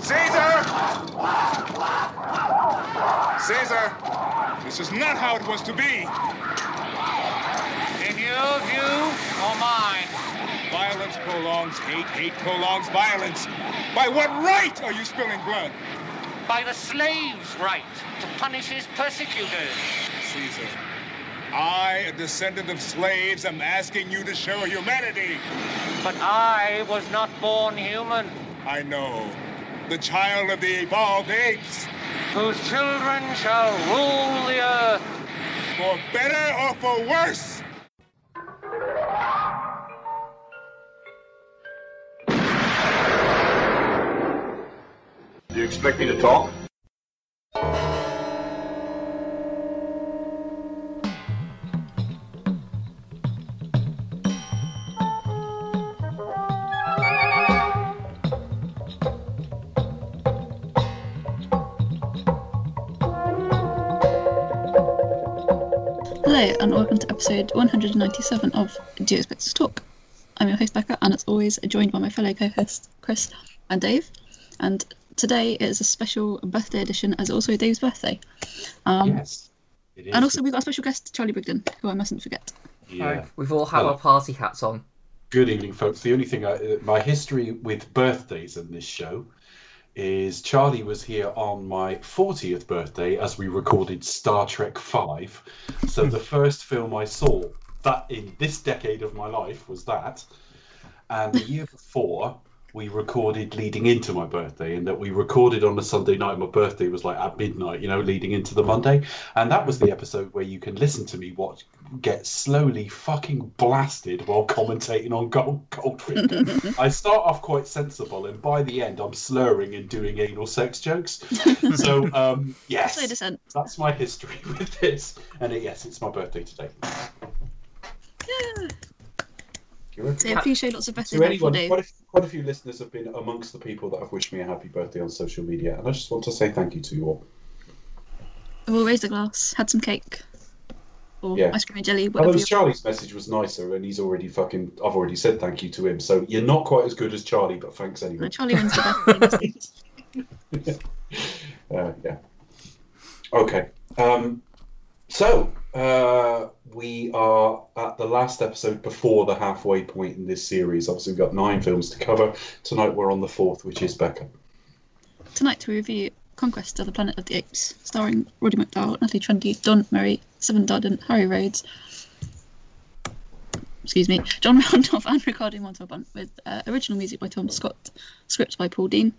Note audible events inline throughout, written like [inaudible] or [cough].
Caesar! Caesar! This is not how it was to be. In your view or mine? Violence prolongs hate, hate prolongs violence. By what right are you spilling blood? By the slave's right to punish his persecutors. Caesar, I, a descendant of slaves, am asking you to show humanity. But I was not born human, I know. The child of the evolved apes. whose children shall rule the earth. For better or for worse. Do you expect me to talk? Welcome to episode 197 of Do You Expect Us to Talk? I'm your host, Becca, and as always, joined by my fellow co hosts, Chris and Dave. And today is a special birthday edition, as also Dave's birthday. Um, Yes. It is. And also, we've got a special guest, Charlie Brigden, who I mustn't forget. yeah. We've all had Hello. our party hats on. Good evening, folks. The only thing, I, uh, my history with birthdays in this show is Charlie was here on my 40th birthday as we recorded Star Trek Five. So the hmm. first film I saw that in this decade of my life was that. And the year before, we recorded leading into my birthday, and that we recorded on a Sunday night. My birthday was like at midnight, you know, leading into the Monday. And that was the episode where you can listen to me watch get slowly fucking blasted while commentating on Gold Goldfinger. [laughs] I start off quite sensible, and by the end, I'm slurring and doing anal sex jokes. [laughs] so, um, yes, that's my history [laughs] with this. And it, yes, it's my birthday today. Yeah. You're So, yeah, please show lots of birthday to for anyone, quite a, quite a few listeners have been amongst the people that have wished me a happy birthday on social media, and I just want to say thank you to you all. We'll raise a glass, had some cake, or Yeah. ice cream and jelly, Although whatever Charlie's message was nicer, and he's already fucking. I've already said thank you to him, so you're not quite as good as Charlie, but thanks No, anyway. Charlie wins the birthday. [laughs] Uh, yeah. Okay. Um, so uh, we are at the last episode before the halfway point in this series. Obviously, we've got nine films to cover. Tonight we're on the fourth, which is Becca. Tonight to review Conquest of the Planet of the Apes, starring Roddy McDowall, Natalie Trundy, Don Murray, Severn Darden, Hari Rhodes, excuse me, John [laughs] Randolph and Ricardo Montalban, with uh, original music by Tom Scott, script by Paul Dehn,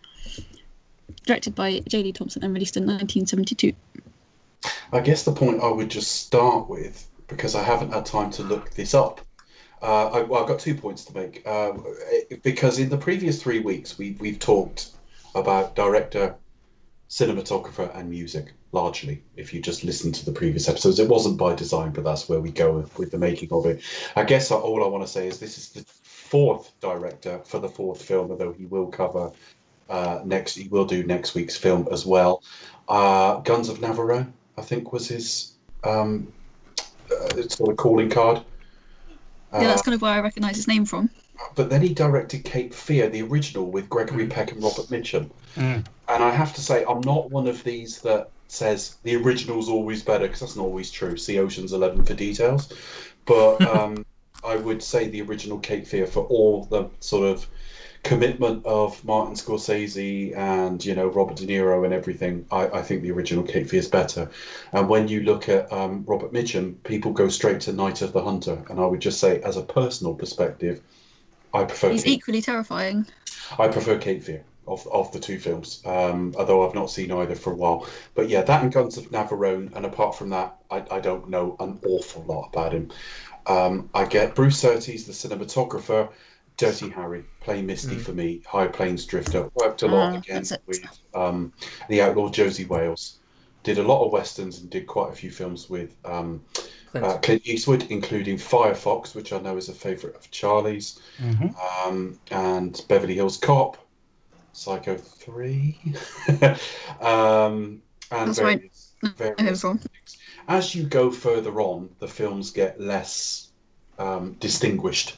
directed by J. Lee Thompson and released in 1972. I guess the point I would just start with, because I haven't had time to look this up. Uh, I, I've got two points to make. Um, because in the previous three weeks, we, we've talked about director, cinematographer, and music largely. If you just listen to the previous episodes, it wasn't by design, but that's where we go with, with the making of it. I guess all I want to say is this is the fourth director for the fourth film, although he will cover uh, next. He will do next week's film as well. Uh, Guns of Navarone, I think, was his um, uh, sort of calling card. yeah, that's Uh, kind of where I recognise his name from. but then he directed Cape Fear, the original, with Gregory Peck and Robert Mitchum. And I have to say, I'm not one of these that says the original's always better, because that's not always true. See Ocean's Eleven for details. But [laughs] um, I would say the original Cape Fear for all the sort of commitment of Martin Scorsese and you know Robert De Niro and everything. I, I think the original Cape Fear is better. And when you look at um, Robert Mitchum, people go straight to Night of the Hunter, and I would just say, as a personal perspective, I prefer. He's Cape equally terrifying. I prefer Cape Fear of, of the two films, um, although I've not seen either for a while. But yeah, that and Guns of Navarone, and apart from that, I, I don't know an awful lot about him. Um, I get Bruce Surtees, the cinematographer, Dirty Harry, play Misty for me, High Plains Drifter, worked a lot Ah, again with um, the outlaw Josie Wales, did a lot of westerns and did quite a few films with um, Clint. uh, Clint Eastwood, including Firefox, which I know is a favourite of Charlie's, um, and Beverly Hills Cop, Psycho 3, [laughs] um, and That's various, I various As you go further on, the films get less um, distinguished.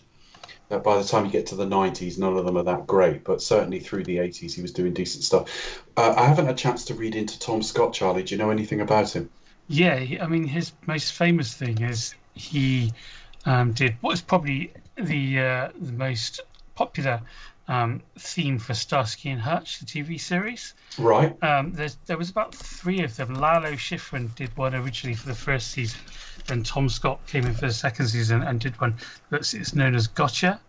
that by the time you get to the 90s, none of them are that great, but certainly through the 80s, he was doing decent stuff. Uh, I haven't had a chance to read into Tom Scott, Charlie. Do you know anything about him? Yeah, I mean, his most famous thing is he um, did what is probably the uh, the most popular um, theme for Starsky and Hutch, the TV series. Right. Um, there's, there was about three of them. Lalo Schifrin did one originally for the first season. Then Tom Scott came in for the second season and did one that's it's known as Gotcha.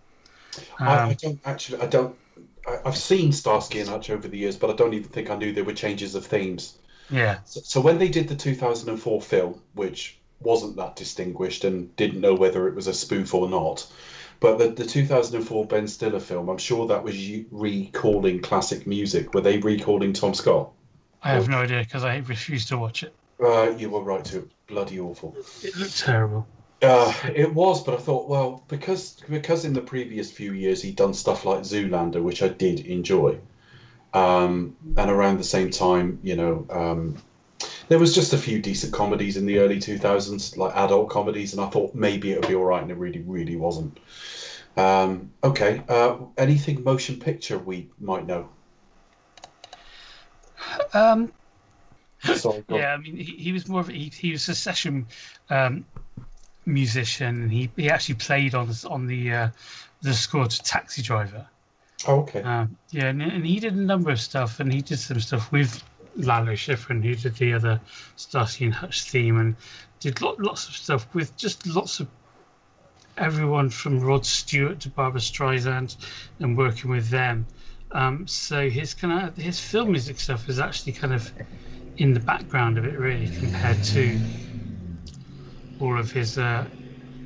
I, I Um, don't actually, I don't, I, I've seen Starsky and Hutch over the years, but I don't even think I knew there were changes of themes. yeah, So, so when they did the 2004 film, which wasn't that distinguished and didn't know whether it was a spoof or not, but the, the 2004 Ben Stiller film, I'm sure that was you recalling classic music. Were they recalling Tom Scott? I have no idea because I refused to watch it. Uh, you were right to bloody awful. It looked terrible. Uh, it was, but I thought, well, because because in the previous few years he'd done stuff like Zoolander, which I did enjoy, um, and around the same time, you know, um, there was just a few decent comedies in the early 2000s, like adult comedies, and I thought maybe it would be all right, and it really, really wasn't. Um, okay, uh, anything motion picture we might know? Um, Sorry. Yeah, I mean, he, he was more of a, he, he was a session um, musician. and He he actually played on the- on the uh, the score to Taxi Driver. Oh, okay. Um, yeah, and, and he did a number of stuff, and he did some stuff with Lalo Schifrin, who did the other Starsky and Hutch theme, and did lot, lots of stuff with just lots of everyone from Rod Stewart to Barbra Streisand, and working with them. Um, so his kind of his film music stuff is actually kind of in the background of it, really, compared to all of his uh,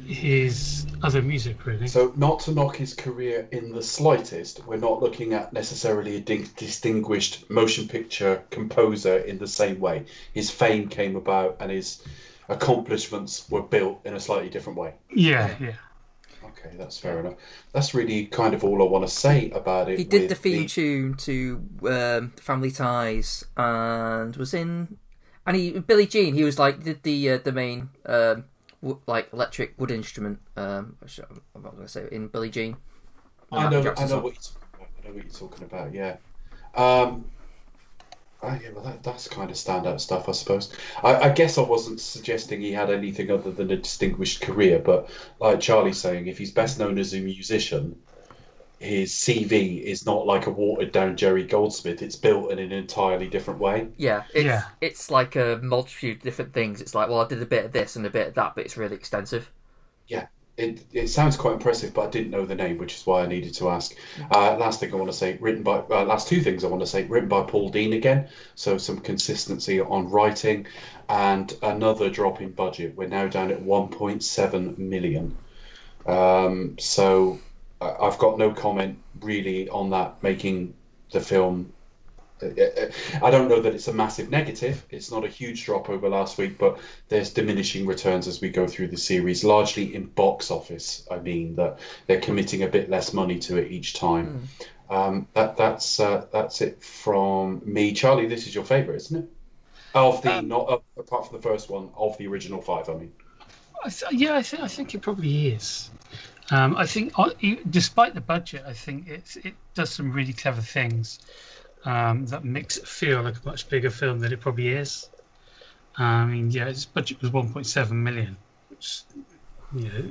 his other music, really. So, not to knock his career in the slightest, we're not looking at necessarily a di- distinguished motion picture composer in the same way. His fame came about and his accomplishments were built in a slightly different way. yeah, yeah. Okay, that's fair enough. That's really kind of all I want to say about it. He did the theme tune to um, Family Ties and was in, and he Billie Jean. He was like did the uh, the main um, w- like electric wood instrument. Um, I'm not going to say in Billie Jean. I know, I know what you're talking about. I know what you're talking about. Yeah. Um, oh, yeah, well, that, that's kind of standout stuff, I suppose. I, I guess I wasn't suggesting he had anything other than a distinguished career, but like Charlie's saying, if he's best known as a musician, his CV is not like a watered down Jerry Goldsmith. It's built in an entirely different way. Yeah, it's Yeah. it's like a multitude of different things. It's like, well, I did a bit of this and a bit of that, but it's really extensive. Yeah, it, it sounds quite impressive, but I didn't know the name, which is why I needed to ask. Uh, last thing I want to say, written by uh, last two things I want to say, written by Paul Dehn again, so some consistency on writing, and another drop in budget. We're now down at 1.7 million. Um, so I- I've got no comment really on that making the film. uh, uh, I don't know that it's a massive negative. It's not a huge drop over last week, but there's diminishing returns as we go through the series, largely in box office. I mean that they're committing a bit less money to it each time. Um, that that's uh, that's it from me, Charlie. This is your favourite, isn't it? Of the not uh, apart from the first one of the original five. I mean, I th- yeah, I think I think it probably is. Um, I think, uh, despite the budget, I think it it does some really clever things um, that makes it feel like a much bigger film than it probably is. I mean, yeah, its budget was 1.7 million, which you know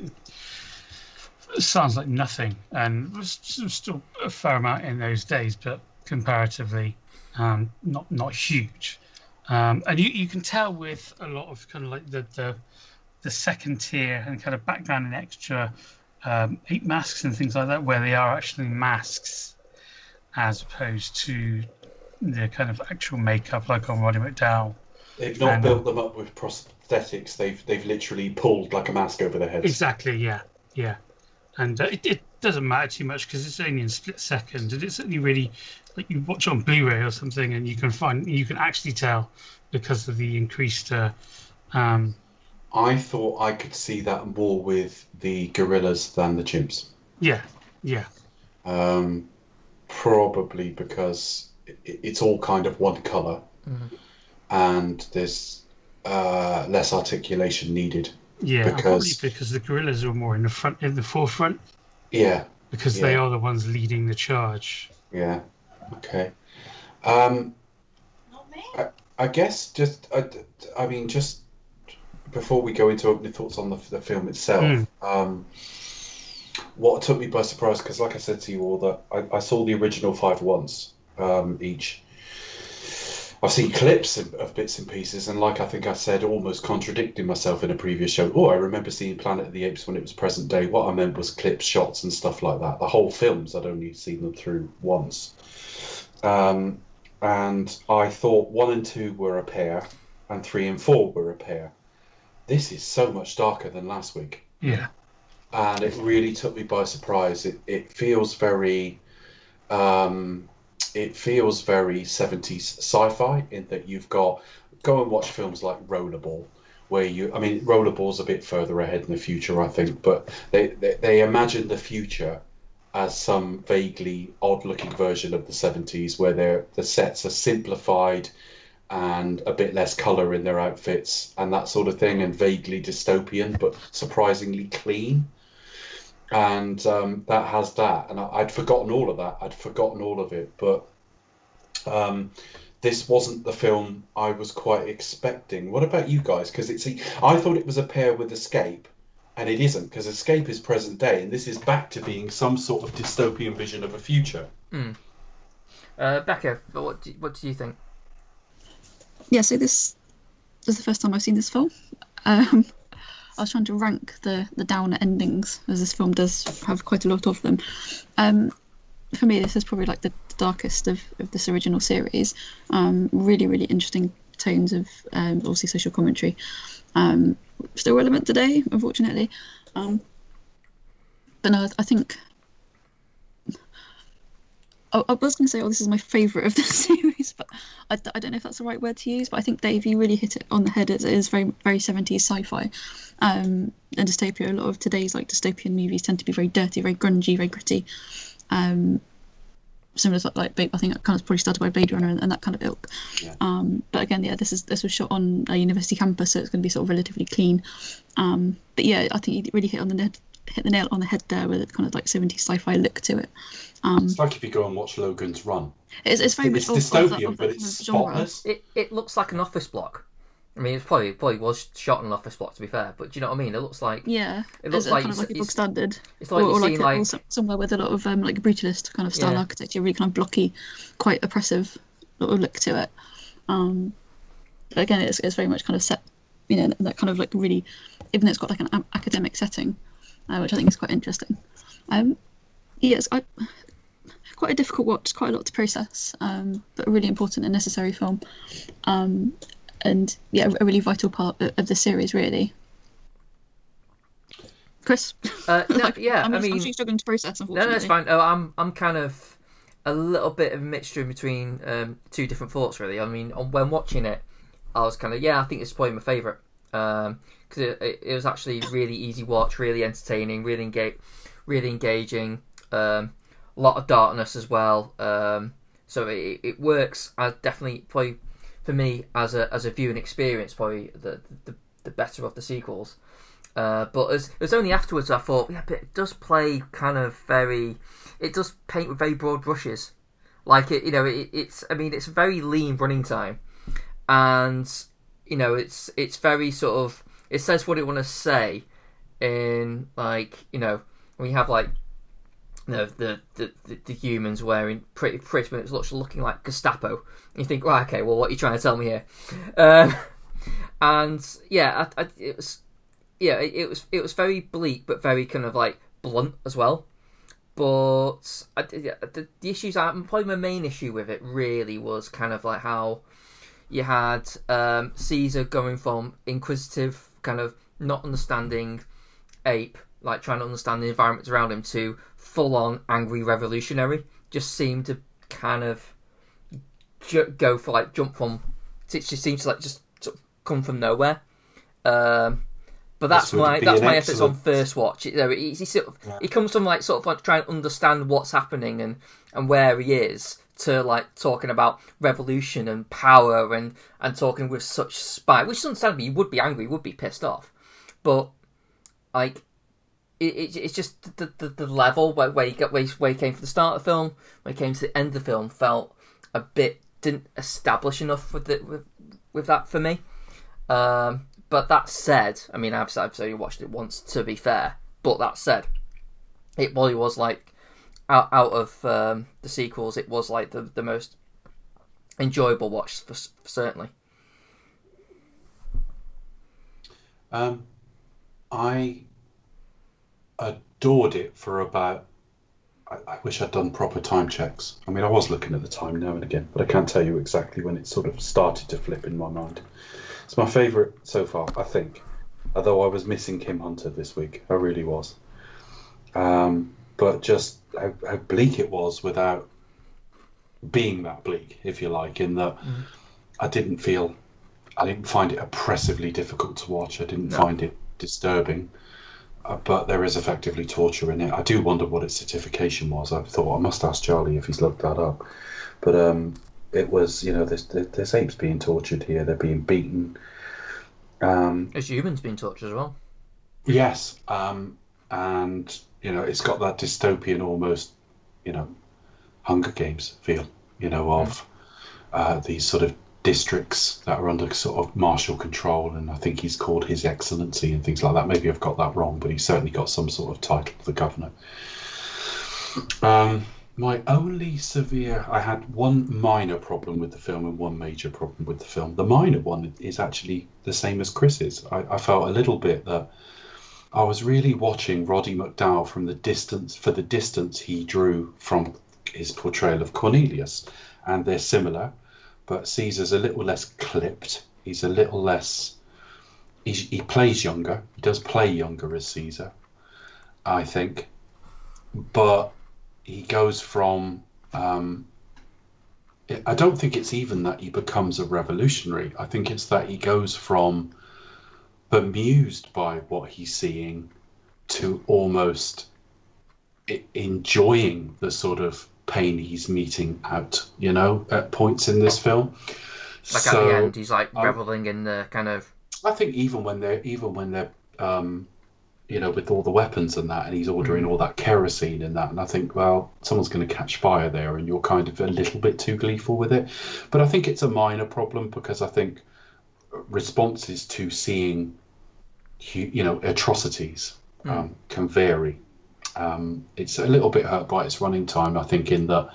sounds like nothing, and was still a fair amount in those days, but comparatively, um, not not huge. Um, and you, you can tell with a lot of kind of like the, the the second tier and kind of background and extra um, eight masks and things like that, where they are actually masks as opposed to the kind of actual makeup like on Roddy McDowall. they've not And, built them up with prosthetics. They've they've literally pulled like a mask over their heads. Exactly, yeah, yeah. And uh, it, it doesn't matter too much because it's only in split seconds, and it's only really like you watch on Blu-ray or something, and you can find you can actually tell because of the increased. Uh, um, I thought I could see that more with the gorillas than the chimps. yeah, yeah, Um, probably because it's all kind of one color, and there's uh, less articulation needed. yeah. Because- probably because the gorillas are more in the front, in the forefront. Yeah, because they are the ones leading the charge. Yeah. Okay. Um, I, I guess just I, I mean just before we go into opening thoughts on the, the film itself, Mm. um, what took me by surprise because, like I said to you all, that I, I saw the original five once um, each. I've seen clips of, of bits and pieces, and like I think I said, almost contradicting myself in a previous show. Oh, I remember seeing Planet of the Apes when it was present day. What I meant was clips, shots, and stuff like that. The whole films, I'd only seen them through once. Um, and I thought one and two were a pair, and three and four were a pair. This is so much darker than last week Yeah. and it really took me by surprise. It it feels very, um, it feels very 70s sci-fi in that you've got go and watch films like Rollerball, where you I mean Rollerball's a bit further ahead in the future I think, but they they, they imagine the future as some vaguely odd-looking version of the 70s where the sets are simplified and a bit less color in their outfits and that sort of thing and vaguely dystopian but surprisingly clean. And um, that has that. And I, I'd forgotten all of that. I'd forgotten all of it. But um, this wasn't the film I was quite expecting. What about you guys? Because it's a, I thought it was a pair with Escape and it isn't because Escape is present day and this is back to being some sort of dystopian vision of a future. Uh, Becca, what do, what do you think? Yeah, so this, is the first time I've seen this film. Um, I was trying to rank the the downer endings, as this film does have quite a lot of them. Um, for me, this is probably like the darkest of, of this original series. Um, really, really interesting tones of um, obviously social commentary. Um, still relevant today, unfortunately. Um, but no, I think I, I was going to say, oh, this is my favourite of the [laughs] series, but I, I don't know if that's the right word to use. But I think Dave, you really hit it on the head. It is very, very 70s sci-fi um, and dystopia. A lot of today's like dystopian movies tend to be very dirty, very grungy, very gritty. Um, similar to like I think it kind of probably started by Blade Runner and, and that kind of ilk. Yeah. Um, but again, yeah, this is this was shot on a university campus, so it's going to be sort of relatively clean. Um, but yeah, I think you really hit on the head, hit the nail on the head there with a kind of like 70s sci-fi look to it. Um, it's like if you go and watch Logan's Run it's, it's very it's much of- of that- dystopian of that but it's spotless It it looks like an office block. I mean, it's probably probably was shot in an office block to be fair, but do you know what I mean? It looks like Yeah, It looks it's like kind of it's- like a bog it's- standard, it's like or, or like, seen a, or like some- somewhere with a lot of um, like brutalist kind of style Yeah. architecture, really kind of blocky, quite oppressive little look to it. Um, but again, it's, it's very much kind of set, you know, that kind of like really, even though it's got like an a- academic setting, uh, which I think is quite interesting. Um, yes, I, quite a difficult watch, quite a lot to process, um, but a really important and necessary film. Um, and yeah, a really vital part of, of the series, really. Chris, uh, no, [laughs] Like, yeah. I'm, I I'm mean, struggling to process. No, Unfortunately, no, it's fine. Oh, I'm I'm kind of a little bit of a mixture in between um, two different thoughts, really. I mean, on, when watching it, I was kind of yeah, I think it's probably my favourite because it, it, it was actually really easy watch, really entertaining, really engage, really engaging. Um, a lot of darkness as well. Um, so it, it works as definitely probably for me as a as a viewing experience, probably the the, the better of the sequels. Uh, but as, it was only afterwards I thought, yeah, but it does play kind of very, it does paint with very broad brushes. Like it, you know, it, it's, I mean, it's a very lean running time, and you know, it's it's very sort of, it says what it want to say, in like, you know, we have like, you know, the the, the, the humans wearing pretty pretty much looks looking like Gestapo, you think, right, okay, well, what are you trying to tell me here? Um, and yeah, I, I, it was yeah, it, it was it was very bleak, but very kind of like blunt as well. But I, the, the issues, I probably my main issue with it really was kind of like how you had um, Caesar going from inquisitive, kind of not understanding ape, like trying to understand the environment around him, to full on angry revolutionary. Just seemed to kind of ju- go for like jump from. It just seems to like just sort of come from nowhere. Um, but that's my that's my efforts on first watch. You know, he, he sort of he comes from like sort of like trying to understand what's happening and and where he is to like talking about revolution and power and and talking with such spite, which is. You would be angry, you would be pissed off, but like it, it, it's just the, the, the level where, where, he got, where, he, where he came from the start of the film, when he came to the end of the film, felt a bit didn't establish enough with it with, with that for me. Um, but that said, I mean, I've, I've only watched it once to be fair. But that said, it probably was like out out of um, the sequels, it was like the the most enjoyable watch for, for certainly. Um, I adored it for about. I, I wish I'd done proper time checks. I mean, I was looking at the time now and again, but I can't tell you exactly when it sort of started to flip in my mind. It's my favourite so far, I think. Although I was missing Kim Hunter this week, I really was. Um, but just how, how bleak it was without being that bleak, if you like, in that I didn't feel, I didn't find it oppressively difficult to watch. I didn't No. find it disturbing. Uh, but there is effectively torture in it. I do wonder what its certification was. I thought I must ask Charlie if he's looked that up. But um, it was, you know, there's, there's apes being tortured here. They're being beaten. Um, There's humans being tortured as well. Yes, um, and you know it's got that dystopian, almost, you know, Hunger Games feel. You know of uh, these sort of districts that are under sort of martial control, and I think he's called His Excellency and things like that. Maybe I've got that wrong, but he's certainly got some sort of title, the governor. Um, my only severe, I had one minor problem with the film and one major problem with the film. The minor one is actually the same as Chris's. I, I felt a little bit that I was really watching Roddy McDowall from the distance for the distance he drew from his portrayal of Cornelius, and they're similar, but Caesar's a little less clipped. He's a little less. He plays younger. He does play younger as Caesar, I think, but he goes from. Um, I don't think it's even that he becomes a revolutionary. I think it's that he goes from bemused by what he's seeing to almost enjoying the sort of pain he's meting out, you know, at points in this film. Like at the end, he's like um, reveling in the kind of I think even when they're even when they're um, you know with all the weapons and that, and he's ordering all that kerosene and that, and I think well someone's going to catch fire there, and you're kind of a little bit too gleeful with it. But I think it's a minor problem because I think responses to seeing you know atrocities um, can vary. Um, it's a little bit hurt by its running time, I think, in that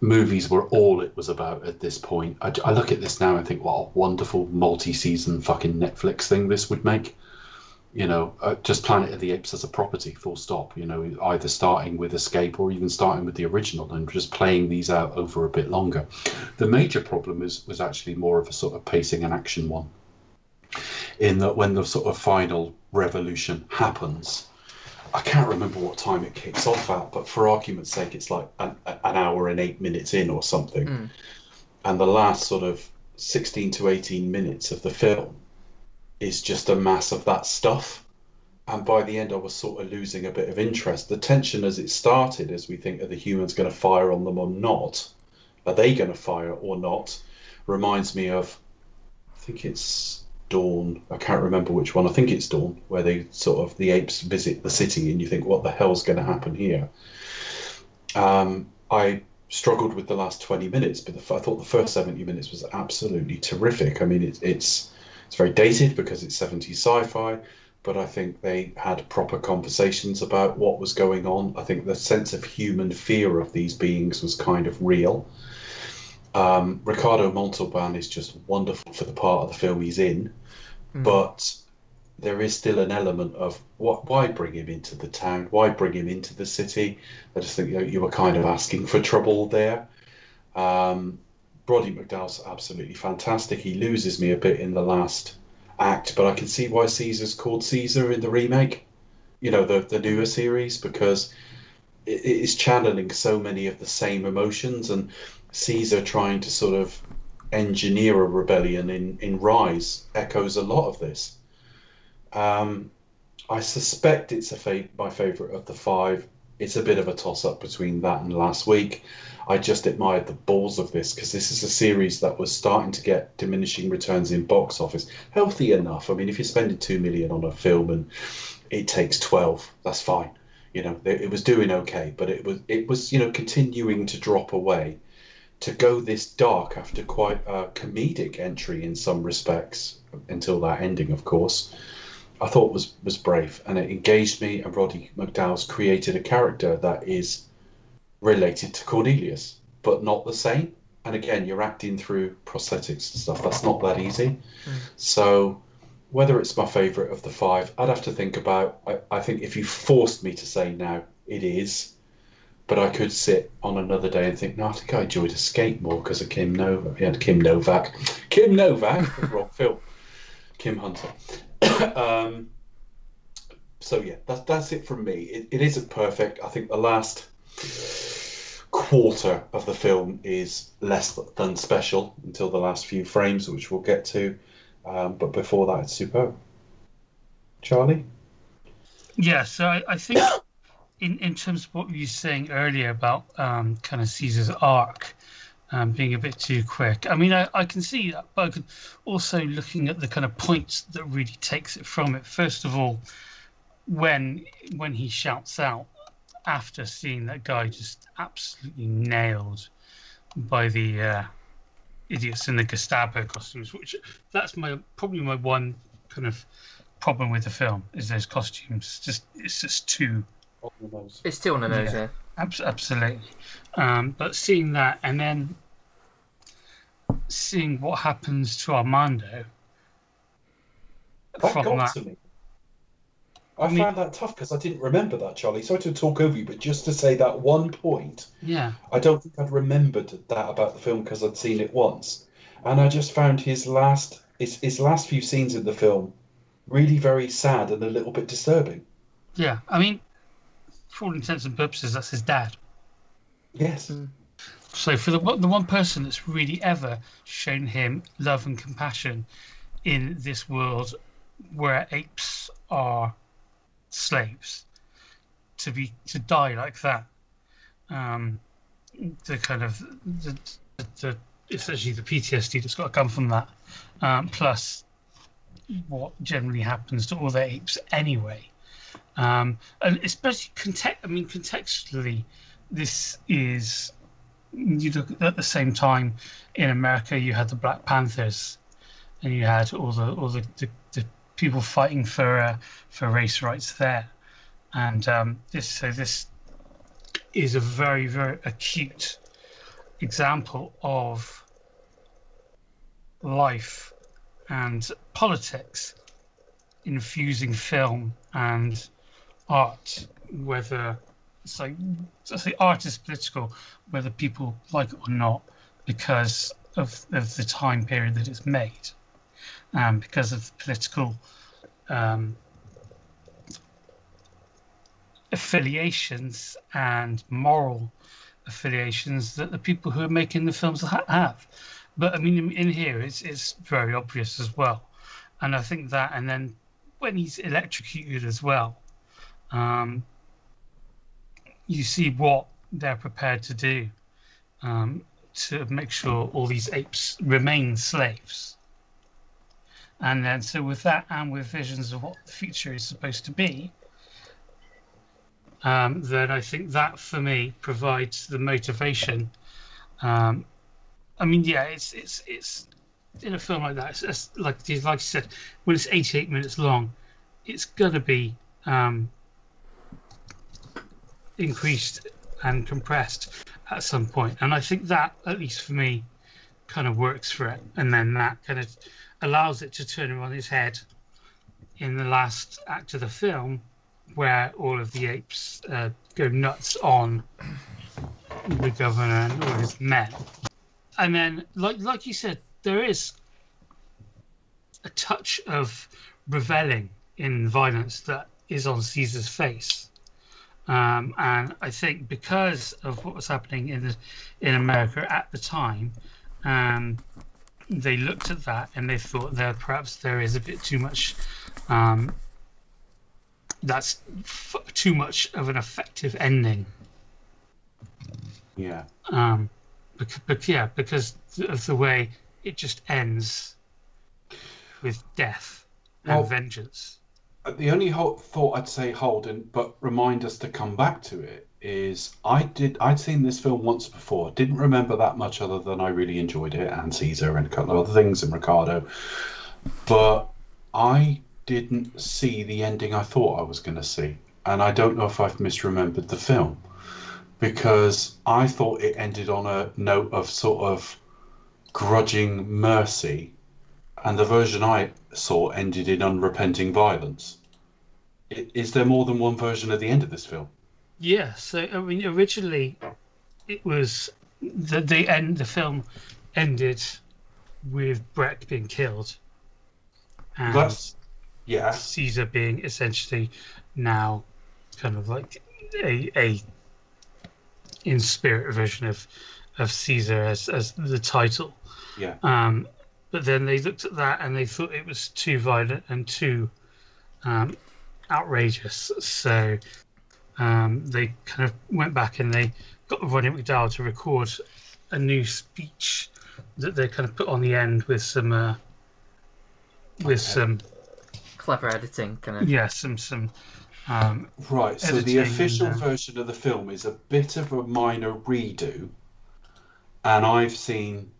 movies were all it was about at this point. I, I look at this now and think, what a wonderful multi-season fucking Netflix thing this would make. You know, uh, just Planet of the Apes as a property, full stop. You know, either starting with Escape or even starting with the original and just playing these out over a bit longer. The major problem is was actually more of a sort of pacing and action one. In that, when the sort of final revolution happens, I can't remember what time it kicks off at, but for argument's sake, it's like an, an hour and eight minutes in or something. Hmm. And the last sort of 16 to 18 minutes of the film is just a mass of that stuff. And by the end, I was sort of losing a bit of interest. The tension as it started, as we think, are the humans going to fire on them or not? Are they going to fire or not? Reminds me of, I think it's Dawn. I can't remember which one. I think it's Dawn, where they sort of the apes visit the city, and you think, what the hell's going to happen here? Um, I struggled with the last 20 minutes, but the, I thought the first 70 minutes was absolutely terrific. I mean, it's it's it's very dated because it's 70s sci-fi, but I think they had proper conversations about what was going on. I think the sense of human fear of these beings was kind of real. Um, Ricardo Montalban is just wonderful for the part of the film he's in, but there is still an element of what why bring him into the town? Why bring him into the city? I just think you, know, you were kind of asking for trouble there. Um, Roddy McDowall's absolutely fantastic. He loses me a bit in the last act but i can see why caesar's called caesar in the remake you know the, the newer series because it, it is channeling so many of the same emotions and caesar trying to sort of engineer a rebellion in, in rise echoes a lot of this um, I suspect it's a fa- my favourite of the five. It's a bit of a toss up between that and last week. I just admired the balls of this because this is a series that was starting to get diminishing returns in box office. Healthy enough. I mean, if you're spending two million on a film and it takes 12. That's fine. You know, it, it was doing okay, but it was it was you know continuing to drop away. To go this dark after quite a comedic entry in some respects, until that ending, of course, I thought was was brave and it engaged me. And Roddy McDowall's created a character that is related to Cornelius, but not the same. And again, you're acting through prosthetics and stuff. That's not that easy. Hmm. So, whether it's my favourite of the five, I'd have to think about. I, I think if you forced me to say now, it is. But I could sit on another day and think, no, I think I enjoyed Escape more because of Kim Novak. Yeah, Kim Novak. Kim Novak, [laughs] wrong film. Kim Hunter. [coughs] um, so yeah, that's that's it from me. It, it isn't perfect. I think the last quarter of the film is less than special until the last few frames, which we'll get to. Um, but before that, it's superb. Charlie, Yeah, so I, I think [coughs] in, in terms of what you were saying earlier about um, kind of Caesar's arc um, being a bit too quick, I mean, I, I can see that, but I can also looking at the kind of points that really takes it from it. First of all, when when he shouts out after seeing that guy just absolutely nailed by the uh, idiots in the Gestapo costumes, which that's my probably my one kind of problem with the film is those costumes. Just it's just too It's still on the nose, yeah. abs- absolutely. Um, but seeing that and then seeing what happens to Armando that from got that. to me. I, mean- found that tough because I didn't remember that, Charlie. Sorry to talk over you, but just to say that one point, Yeah, I don't think I'd remembered that about the film because I'd seen it once, and I just found his last his, his last few scenes in the film really very sad and a little bit disturbing. yeah. I mean, for all intents and purposes, that's his dad. Yes. So for the one- the one person that's really ever shown him love and compassion in this world where apes are slaves, to be to die like that, um, the kind of the, the, the essentially the PTSD that's got to come from that, um, plus what generally happens to all the apes anyway. Um, and especially context, I mean, contextually, this is you look at the same time in America you had the Black Panthers and you had all the all the, the, the people fighting for uh, for race rights there. And um, this so this is a very very acute example of life and politics infusing film and art whether it's like say art is political, whether people like it or not, because of, of the time period that it's made, um, because of the political um, affiliations and moral affiliations that the people who are making the films have. But I mean, in, in here, it's it's very obvious as well, and I think that, and then when he's electrocuted as well. Um, you see what they're prepared to do um, to make sure all these apes remain slaves. And then, so with that, and with visions of what the future is supposed to be, um, then I think that for me provides the motivation. Um, I mean, yeah, it's it's it's in a film like that. It's, it's like like I said, when it's 88 minutes long, it's gonna be um, increased and compressed at some point. And I think that, at least for me, kind of works for it. And then that kind of allows it to turn on its head in the last act of the film, where all of the apes uh, go nuts on the governor and all his men. And then, like like you said, there is a touch of reveling in violence that is on Caesar's face. Um, and I think because of what was happening in the, in America at the time, um, they looked at that and they thought that perhaps there is a bit too much. Um, that's f- too much of an effective ending. Yeah. Um, but, but yeah, because of the way it just ends with death and Well- vengeance. Uh, the only ho- thought I'd say hold and but remind us to come back to it is I did I'd seen this film once before. Didn't remember that much other than I really enjoyed it and Caesar and a couple of other things and Ricardo. But I didn't see the ending I thought I was going to see, and I don't know if I've misremembered the film because I thought it ended on a note of sort of grudging mercy, and the version I saw ended in unrepenting violence. Is there more than one version of the end of this film? Yeah, so I mean, originally it was the the end. The film ended with Breck being killed, and That's yeah, Caesar being essentially now kind of like a a in spirit version of of Caesar as as the title. yeah, Um, but then they looked at that and they thought it was too violent and too um, outrageous. So um, they kind of went back and they got Rodney McDowall to record a new speech that they kind of put on the end with some uh, with Okay. some Clever editing, kind of. yeah some some um, right. So the Editing and, official uh, version of the film is a bit of a minor redo, and I've seen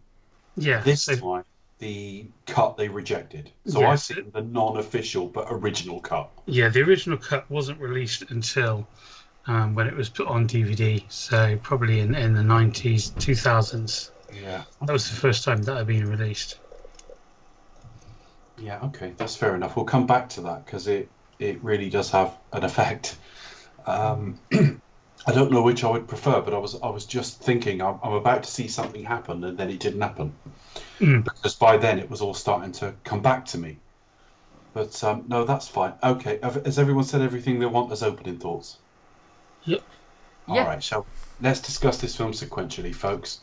yeah this so, time the cut they rejected. So. I've seen the non-official but original cut. yeah the original cut wasn't released until um, when it was put on DVD. So probably in in the nineties two thousands. Yeah. That was the first time that had been released. Yeah, okay, that's fair enough. We'll come back to that because it, it really does have an effect. Um, [clears throat] I don't know which I would prefer, but I was I was just thinking I'm, I'm about to see something happen, and then it didn't happen Mm. because by then it was all starting to come back to me. But um, no, that's fine. Okay, have, has everyone said everything they want as opening thoughts? Yep. All Yeah. right, so let's discuss this film sequentially, folks.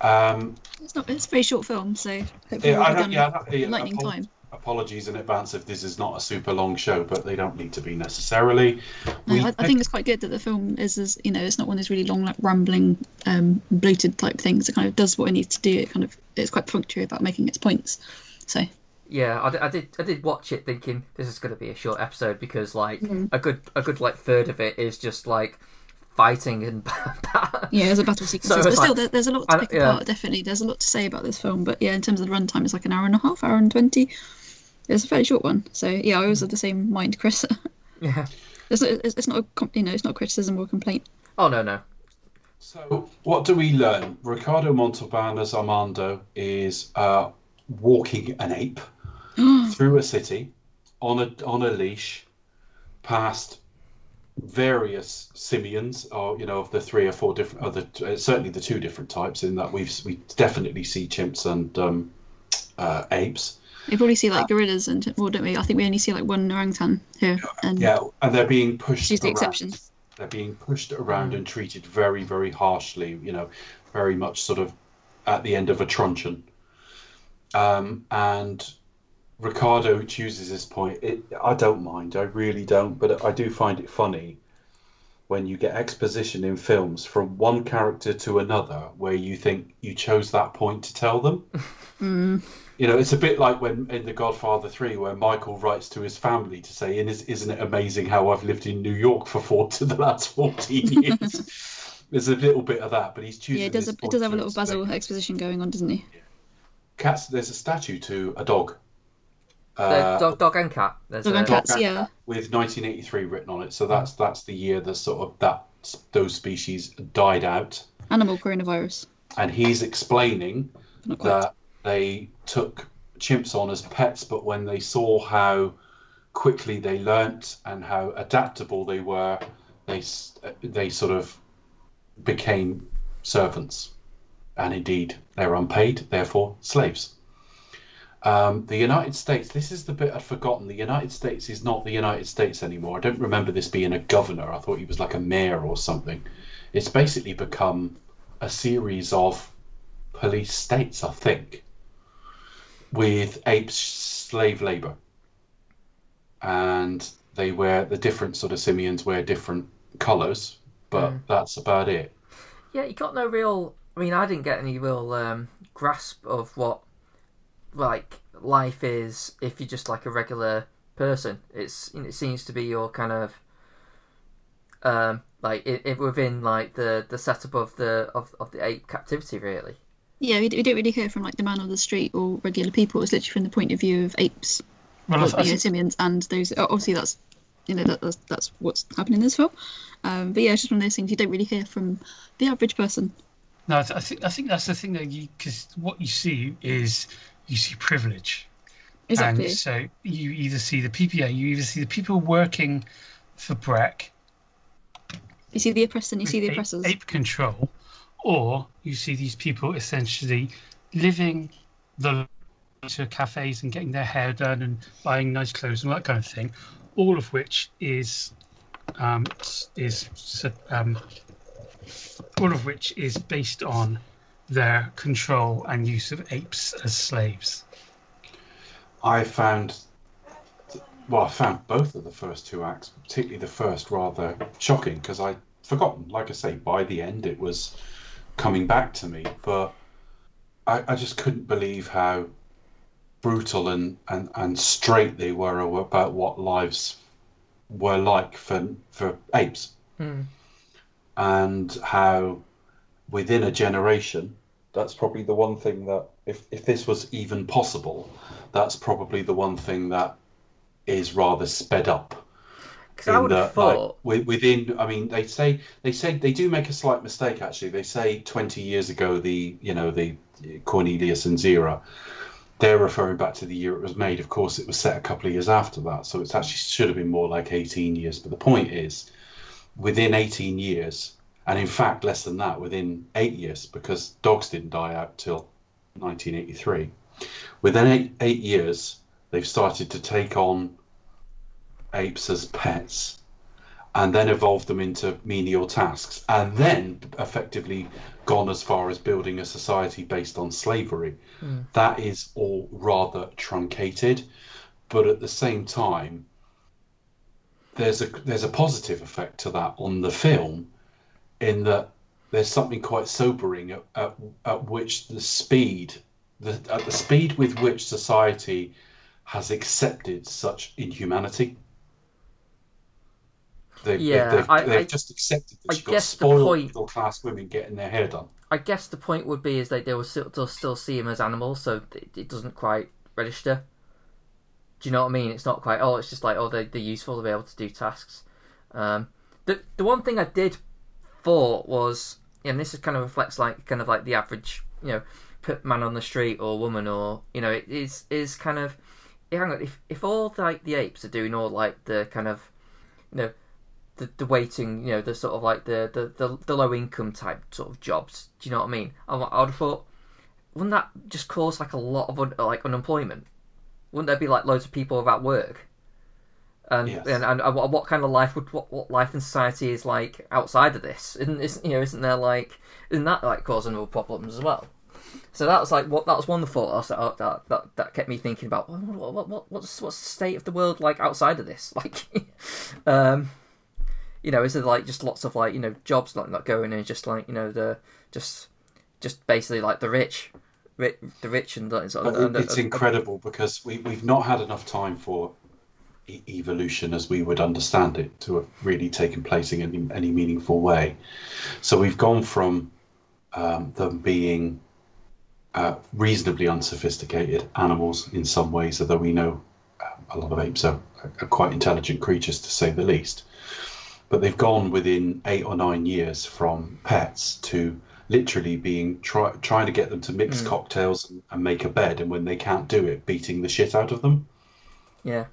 Um, It's not. It's a very short film, so hopefully yeah, we'll I be don't, done yeah, I- yeah, lightning time. Apologies in advance if this is not a super long show, but they don't need to be necessarily. No, We- I, I think it's quite good that the film is, as you know, it's not one of those really long, like rambling, um, bloated type things. It kind of does what it needs to do. It kind of it's quite perfunctory about making its points. So Yeah, I, d- I did. I did watch it thinking this is going to be a short episode because like a good a good like third of it is just like fighting and [laughs] yeah, there's a battle sequence. So but it's still, there, there's a lot to I- pick yeah. apart. Definitely, there's a lot to say about this film. But yeah, in terms of the runtime, it's like an hour and a half, hour and twenty. It's a fairly short one. So yeah, I was of the same mind, Chris. [laughs] yeah. it's, not, it's it's not a you know, it's not criticism or complaint. Oh no no. So, what do we learn? Ricardo Montalban as Armando is uh, walking an ape [gasps] through a city on a on a leash, past various simians, or you know, of the three or four different, other uh, certainly the two different types. In that we've we definitely see chimps and um, uh, apes. You probably see like ah. gorillas and well, don't we? I think we only see like one orangutan here, and Yeah, and they're being pushed. she's the around. exception. They're being pushed around mm. and treated very, very harshly. You know, very much sort of at the end of a truncheon. Um, and Ricardo chooses this point. It, I don't mind. I really don't. But I do find it funny when you get exposition in films from one character to another, where you think you chose that point to tell them. [laughs] Mm. You know, it's a bit like when in The Godfather 3, where Michael writes to his family to say, "And is- Isn't it amazing how I've lived in New York for four [laughs] to the last 14 [laughs] years? There's a little bit of that, but he's choosing. Yeah, it does. this It does have a little Basil exposition going on, doesn't he? Cats, there's a statue to a dog. The Uh, dog, dog and cat. There's Dog a, and cats, Dog and yeah. Cat with 1983 written on it. So that's that's the year that sort of that those species died out. Animal coronavirus. and he's explaining Not quite. that they took chimps on as pets, but when they saw how quickly they learnt and how adaptable they were, they they sort of became servants, and indeed they were unpaid, therefore slaves. Um, the United States, this is the bit I'd forgotten. The United States is not the United States anymore. I don't remember this being a governor. I thought he was like a mayor or something. It's basically become a series of police states, I think, with ape slave labor. And they wear the different sort of simians wear different colors, but that's about it. yeah, you got no real. I mean, I didn't get any real um, grasp of what like life is if you're just like a regular person. It's you know, it seems to be your kind of um, like it, it within like the the setup of the of, of the ape captivity really. Yeah, we, we don't really hear from like the man on the street or regular people. It's literally from the point of view of apes, Well, I, I you know, simians, and those. Obviously, that's you know that, that's that's what's happening in this film. Um, but yeah, it's just one of those things you don't really hear from the average person. No, I, th- I think I think that's the thing that you because what you see is you see privilege, Exactly. and so you either see the PPA, you either see the people working for Breck, You see the oppressed and you see the ape, oppressors. ape control, or you see these people essentially living the to cafes and getting their hair done and buying nice clothes and that kind of thing, all of which is um, is um, all of which is based on their control and use of apes as slaves. I found, well, I found both of the first two acts, particularly the first, rather shocking because I'd forgotten. Like I say, by the end it was coming back to me, but I, I just couldn't believe how brutal and, and, and straight they were about what lives were like for for apes, hmm. and how within a generation, that's probably the one thing that if if this was even possible, that's probably the one thing that is rather sped up. Because I would have that, like, within, I mean, they say they say they do make a slight mistake. Actually, they say 20 years ago, the you know the Cornelius and Zira, they're referring back to the year it was made. Of course, it was set a couple of years after that, so it's actually should have been more like 18 years. But the point is, within 18 years, and in fact less than that, within eight years, because dogs didn't die out till 1983. Within eight, eight years, they've started to take on apes as pets and then evolved them into menial tasks and then effectively gone as far as building a society based on slavery. Hmm. That is all rather truncated, but at the same time, there's a there's a positive effect to that on the film, in that there's something quite sobering at, at, at which the speed, the, at the speed with which society has accepted such inhumanity. They've, Yeah, they've, I- they've I- just accepted that I you've got guess the spoiled point- middle class women getting their hair done. I guess the point would be is that they will still, they'll still see him as animals, so it, it doesn't quite register. Do you know what I mean? It's not quite. Oh, it's just like oh, they they're useful to be able to do tasks. Um, the the one thing I did thought was, and this is kind of reflects like kind of like the average, you know, man on the street or woman or you know, it is is kind of. Hang on, if if all like the apes are doing all like the kind of, you know, the, the waiting, you know, the sort of like the, the, the, the low income type sort of jobs. Do you know what I mean? I, I would have thought, wouldn't that just cause like a lot of un, like unemployment? Wouldn't there be like loads of people without work? And Yes. and, and, what, what kind of life would what, what life in society is like outside of this? Isn't, isn't you know isn't there like isn't that like causing real problems as well? So that was like what that was one of the thoughts that that, that, that kept me thinking about what, what, what what's what's the state of the world like outside of this? [laughs] Like, [laughs] um, you know, is there like just lots of like you know jobs not not going and just like you know the just just basically like the rich, rich the rich and the, sort of, and- it's and- incredible because we, we've not had enough time for e- evolution as we would understand it to have really taken place in any, any meaningful way. So we've gone from um, them being uh, reasonably unsophisticated animals in some ways, although we know um, a lot of apes are, are quite intelligent creatures to say the least. But they've gone within eight or nine years from pets to literally being try, trying to get them to mix cocktails and, and make a bed, and when they can't do it, beating the shit out of them. yeah.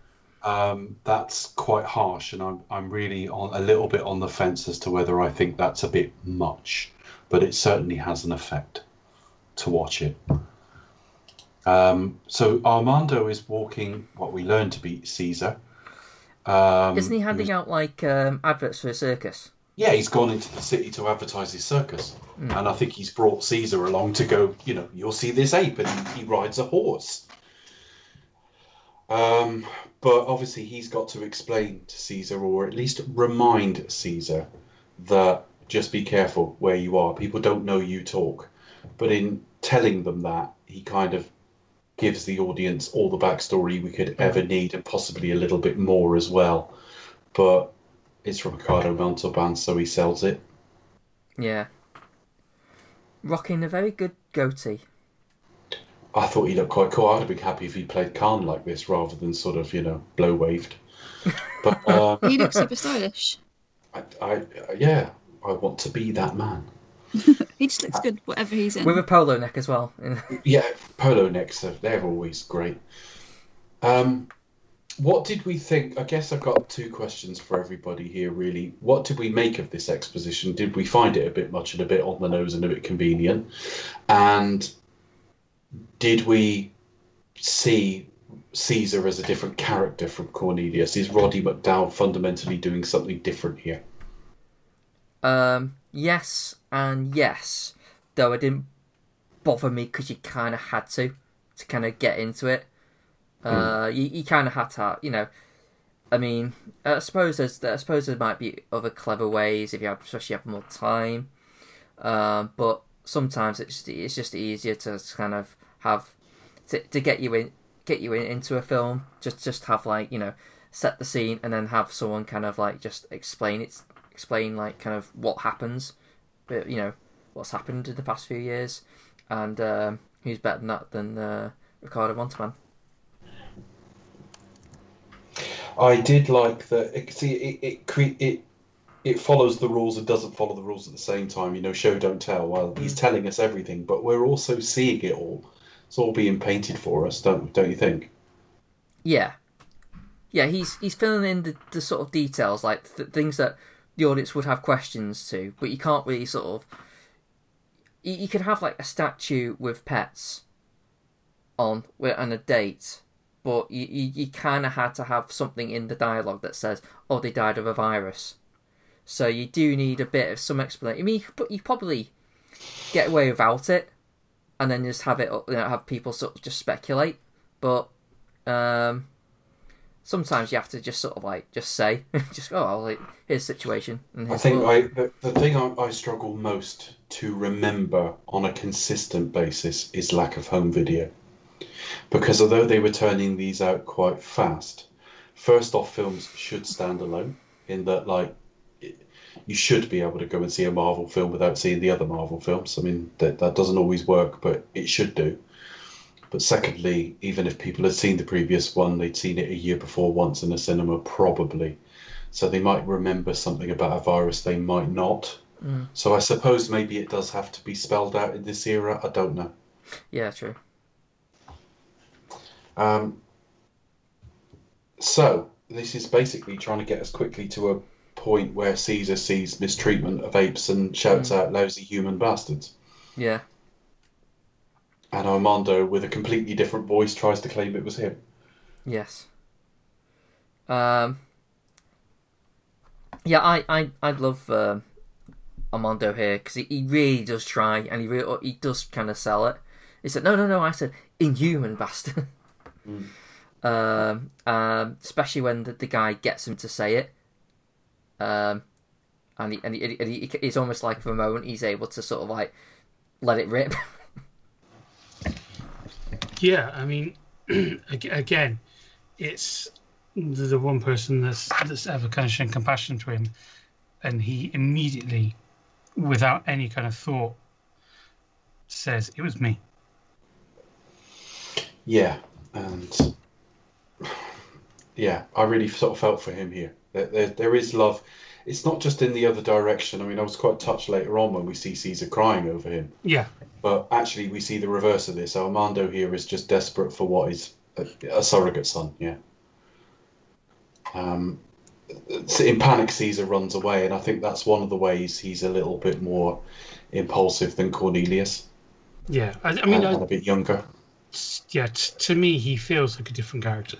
Um, that's quite harsh, and I'm I'm really on a little bit on the fence as to whether I think that's a bit much, but it certainly has an effect to watch it. Um, so Armando is walking what we learn to be Caesar. Um, Isn't he handing out like um, adverts for a circus? yeah, he's gone into the city to advertise his circus, and I think he's brought Caesar along to go. You know, you'll see this ape, and he, he rides a horse. Um, but obviously, he's got to explain to Caesar, or at least remind Caesar, that just be careful where you are. People don't know you talk, but in telling them that, he kind of gives the audience all the backstory we could ever need and possibly a little bit more as well. But it's Ricardo Montalban, so he sells it. Yeah. Rocking a very good goatee. I thought he looked quite cool. I'd have been happy if he played Khan like this rather than sort of, you know, blow waved. But [laughs] uh, He looks super stylish. I, I, yeah, I want to be that man. [laughs] He just looks good, whatever he's in. With a polo neck as well. [laughs] Yeah, polo necks, are, they're always great. Um, what did we think? I guess I've got two questions for everybody here, really. What did we make of this exposition? Did we find it a bit much and a bit on the nose and a bit convenient? And did we see Caesar as a different character from Cornelius? Is Roddy McDowall fundamentally doing something different here? Um, yes and yes, though it didn't bother me because you kind of had to to kind of get into it. Uh, you, you kind of had to, you know. I mean, I suppose there's, I suppose there might be other clever ways if you have, especially have more time. Um, but sometimes it's it's just easier to kind of have to, to get you in get you in, into a film. Just just have like you know set the scene and then have someone kind of like just explain it, explain like kind of what happens, but you know what's happened in the past few years, and um, who's better than that than uh, Ricardo Montalban? I did like that. It, see, it it cre- it it follows the rules and doesn't follow the rules at the same time. You know, show don't tell. Well, he's telling us everything, but we're also seeing it all. It's all being painted for us, don't don't you think? Yeah, yeah. He's he's filling in the, the sort of details, like th- things that the audience would have questions to, but you can't really sort of. You, you could have like a statue with pets on and a date, but you you, you kind of had to have something in the dialogue that says, "Oh, they died of a virus." So you do need a bit of some explanation. I mean, you, you probably get away without it, and then just have it, you know, have people sort of just speculate. But um, sometimes you have to just sort of like just say, [laughs] just oh, like, here's the situation. And I think the- I the, the thing I, I struggle most to remember on a consistent basis is lack of home video, because although they were turning these out quite fast, first off, films should stand alone in that like it- you should be able to go and see a Marvel film without seeing the other Marvel films. I mean that that doesn't always work, but it should do. But secondly, even if people had seen the previous one, they'd seen it a year before once in a cinema, probably. So they might remember something about a virus they might not. So I suppose maybe it does have to be spelled out in this era. I don't know. yeah, true. Um, so this is basically trying to get us quickly to a point where Caesar sees mistreatment of apes and shouts out "lousy human bastards." Yeah, And Armando, with a completely different voice, tries to claim it was him. yes. Um. Yeah, I I I love um, Armando here because he, he really does try and he really he does kind of sell it. He said, "No, no, no," I said, "Inhuman bastard." [laughs] um, um, especially when the, the guy gets him to say it. Um, and he, and, he, and he, it's almost like for a moment he's able to sort of like let it rip. [laughs] Yeah, I mean, [clears throat] again, it's the, one person that's that's ever kind of shown compassion to him, and he immediately, without any kind of thought, says, "It was me." Yeah, and [sighs] yeah, I really sort of felt for him here. There, there, there is love. It's not just in the other direction. I mean, I was quite touched later on when we see Caesar crying over him, Yeah, but actually we see the reverse of this. Armando here is just desperate for what is a, a surrogate son. Yeah. Um, in panic, Caesar runs away, and I think that's one of the ways he's a little bit more impulsive than Cornelius, yeah. I, I mean, and, and I, a bit younger. yeah. T- to me, he feels like a different character.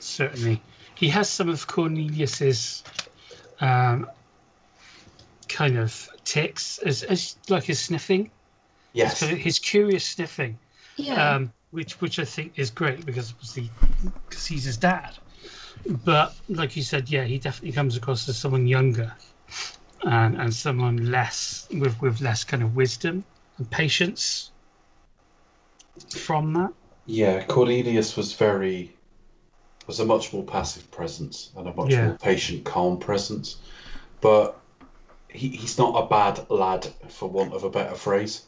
Certainly, he has some of Cornelius's um, kind of ticks, as, as like his sniffing, Yes. so his curious sniffing. Yeah. um, which which I think is great because obviously because he's his dad. But like you said, yeah, he definitely comes across as someone younger and and someone less with with less kind of wisdom and patience from that. Yeah, Cornelius was very was a much more passive presence and a much Yeah. more patient, calm presence. But he, he's not a bad lad, for want of a better phrase.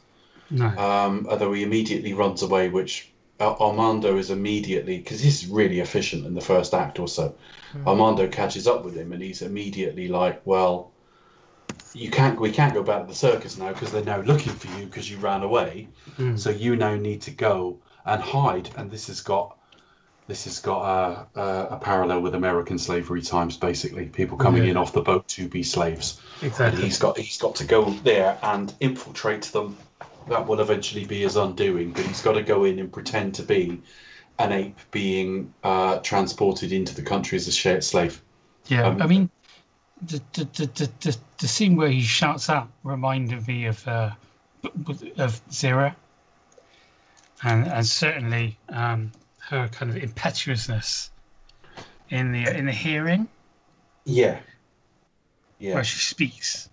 No. Um, although he immediately runs away, which Ar- Armando is immediately because he's really efficient in the first act or so. Armando catches up with him, and he's immediately like, "Well, you can't. We can't go back to the circus now because they're now looking for you because you ran away. Mm. So you now need to go and hide." And this has got this has got a, a, a parallel with American slavery times, basically people coming Yeah. in off the boat to be slaves and exactly. he's got he's got to go there and infiltrate them. That will eventually be his undoing, but he's got to go in and pretend to be an ape being uh, transported into the country as a shared slave. Yeah, Um, I mean, the the, the, the, the the scene where he shouts out reminded me of uh, of Zira, and and certainly um, her kind of impetuousness in the in the hearing Yeah, yeah. where she speaks.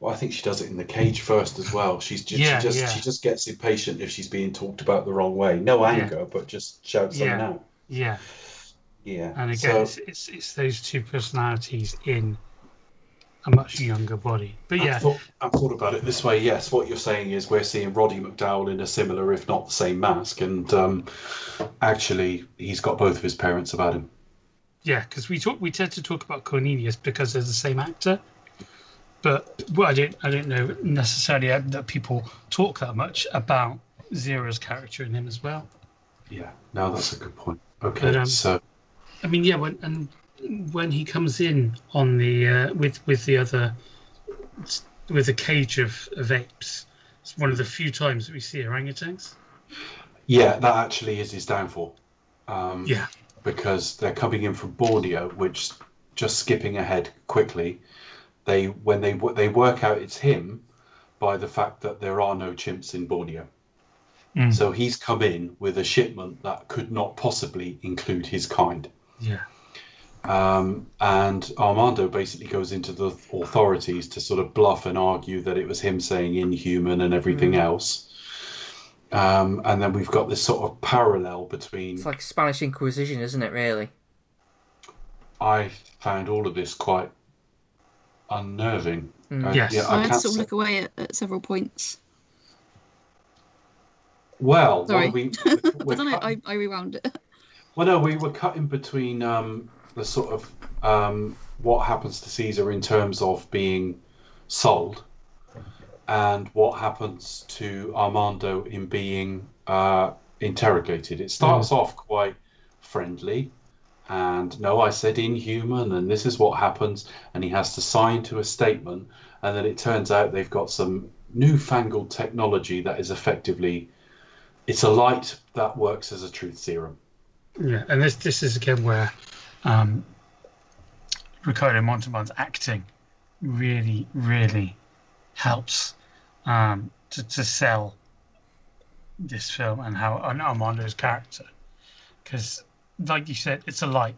Well, I think she does it in the cage first as well. She's just, Yeah, she just yeah. she just gets impatient if she's being talked about the wrong way. No anger, but just shouts something out. Yeah, Yeah. and again, so, it's, it's it's those two personalities in a much younger body. But I yeah, thought, I thought about it this way. Yes, what you're saying is we're seeing Roddy McDowall in a similar, if not the same mask, and um, actually he's got both of his parents about him. Yeah, because we talk, we tend to talk about Cornelius because they're the same actor, but well, I don't, I don't know necessarily that people talk that much about Zira's character in him as well. Yeah, no, that's a good point. Okay, But, um, so I mean, yeah, when and when he comes in on the uh, with with the other with the cage of, of apes, it's one of the few times that we see orangutans. yeah, that actually is his downfall. Um, Yeah, because they're coming in from Borneo, which just skipping ahead quickly, they when they they work out it's him by the fact that there are no chimps in Borneo. Mm. So he's come in with a shipment that could not possibly include his kind. yeah, Um, and Armando basically goes into the authorities to sort of bluff and argue that it was him saying inhuman and everything else. Um, and then we've got this sort of parallel between. It's like Spanish Inquisition, isn't it? Really? I found all of this quite unnerving. Uh, Yes. yeah, I, I had to can't sort of look away at, at several points. Well, Sorry. well, we, [laughs] I we're don't know. I, I rewound it. well, no, we were cutting between um, the sort of um, what happens to Caesar in terms of being sold, and what happens to Armando in being uh, interrogated. It starts off quite friendly, and no, I said inhuman, and this is what happens, and he has to sign to a statement, and then it turns out they've got some newfangled technology that is effectively it's a light that works as a truth serum. yeah. And this this is again where um, Ricardo Montalban's acting really, really helps um, to, to sell this film and how and Armando's character. Because, like you said, it's a light.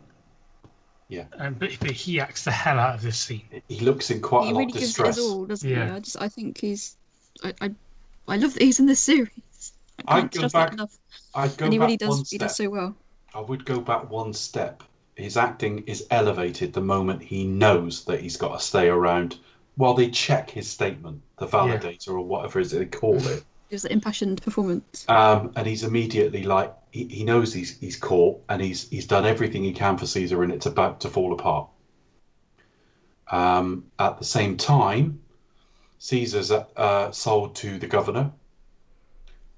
Yeah. And but, but he acts the hell out of this scene. He looks in quite he a lot really of gives it distress. all, doesn't Yeah. he? I just I think he's I, I I love that he's in this series. [laughs] I I'd can't go stress back- that enough. I'd go And he back really one does he does so well. I would go back one step. His acting is elevated the moment he knows that he's got to stay around while they check his statement, the validator or whatever it is they call it. It was an impassioned performance. Um, and he's immediately like he, he knows he's he's caught and he's he's done everything he can for Caesar and it's about to fall apart. Um, at the same time, Caesar's uh, sold to the governor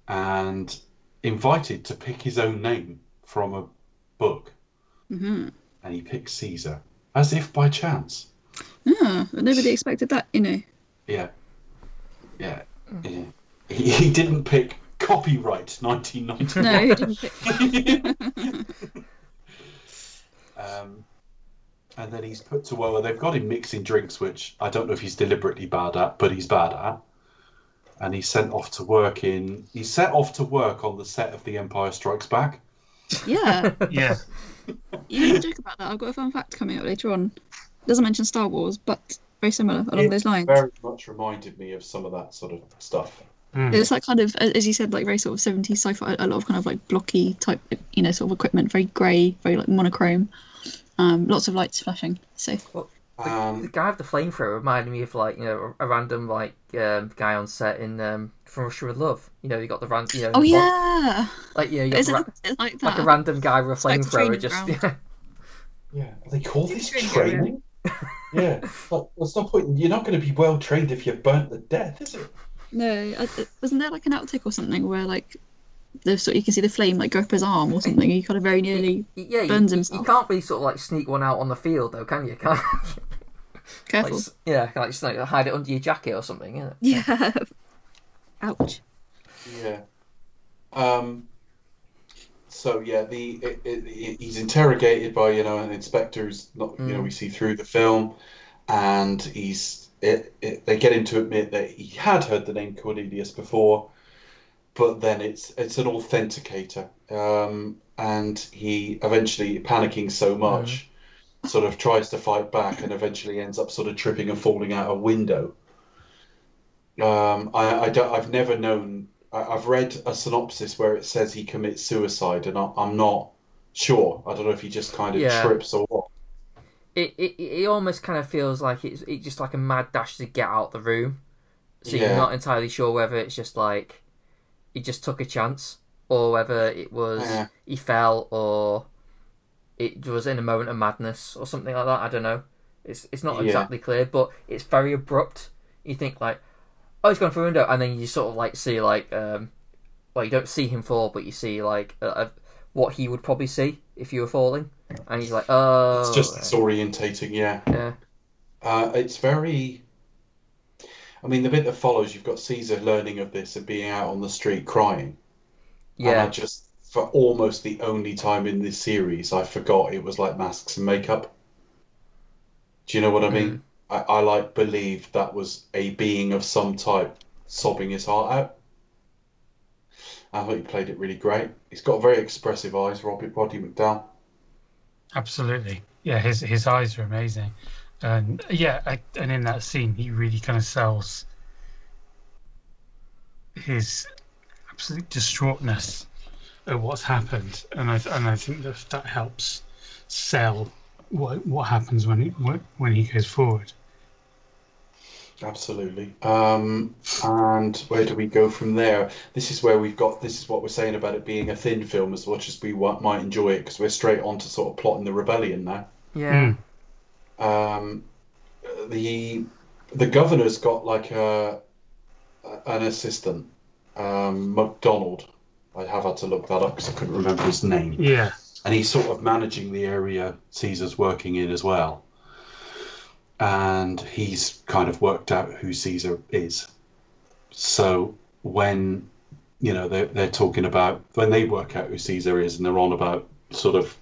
and invited to pick his own name from a book, hmm and he picks Caesar as if by chance. Yeah, but nobody expected that, you know. Yeah, yeah, yeah. He, he didn't pick copyright 1990. No, he didn't pick. [laughs] Um, and then he's put to work well, they've got him mixing drinks, which I don't know if he's deliberately bad at, but he's bad at. And he's sent off to work in. He's set off to work on the set of The Empire Strikes Back. Yeah, [laughs] Yeah. You can joke about that. I've got a fun fact coming up later on. Doesn't mention Star Wars, but very similar along It those lines. Very much reminded me of some of that sort of stuff. It's like kind of, as you said, like very sort of 70s sci-fi. A lot of kind of like blocky type, you know, sort of equipment, very grey, very like monochrome. Um, lots of lights flashing. So The Um, guy with the flamethrower reminded me of like you know a random like um, guy on set in um, From Russia with Love. You know, you got the ran. You know, oh the bond- yeah, like you know, you got is the it ra- like that? like a random guy with a flamethrower. training Just yeah. yeah, they call this Training training. yeah, like, there's no point. You're not going to be well trained if you're burnt to death, is it? No, I, wasn't there like an outtake or something where like the sort you can see the flame like go up his arm or something? He kind of very nearly Yeah, Burns you- himself. you can't really sort of like sneak one out on the field though, can you? [laughs] Can't like, careful. s- yeah, like just like hide it under your jacket or something. Yeah. Yeah. [laughs] Ouch. Yeah. Um. So yeah, the it, it, it- he's interrogated by you know an inspector who's not you know we see through the film, and he's it, it, they get him to admit that he had heard the name Cornelius before, but then it's it's an authenticator, um, and he eventually panicking so much, sort of tries to fight back and eventually ends up sort of tripping and falling out a window. Um, I, I don't, I've never known. I, I've read a synopsis where it says he commits suicide, and I, I'm not sure. I don't know if he just kind of Yeah. trips or what. It, it it almost kind of feels like it's it's just like a mad dash to get out the room. So you're not entirely sure whether it's just like he just took a chance or whether it was Yeah. he fell or it was in a moment of madness or something like that. I don't know. It's it's not Yeah. exactly clear, but it's very abrupt. You think like, oh, he's gone through a window, and then you sort of like see like, um, well, you don't see him fall, but you see like uh, what he would probably see if you were falling, and he's like, oh, It's just disorientating. Yeah. yeah, Uh, it's very. I mean, the bit that follows, you've got Caesar learning of this and being out on the street crying. And I yeah, just, for almost the only time in this series, I forgot it was like masks and makeup. Do you know what I mean? Mm. I, I like believe that was a being of some type sobbing his heart out. I thought he played it really great. He's got very expressive eyes, Robert Roddy McDowall. Absolutely. Yeah, his his eyes are amazing, and yeah, I, and in that scene, he really kind of sells his absolute distraughtness at what's happened, and I and I think that that helps sell what what happens when he when he goes forward. Absolutely. Um, and where do we go from there? This is where we've got. This is what we're saying about it being a thin film, as much as we wa- might enjoy it, because we're straight on to sort of plotting the rebellion now. yeah. Mm. Um, the the governor's got like a an assistant, um, MacDonald. I have had to look that up because I couldn't remember his name. Yeah, and he's sort of managing the area Caesar's working in as well. And he's kind of worked out who Caesar is. So when you know they're they're talking about when they work out who Caesar is, and they're on about sort of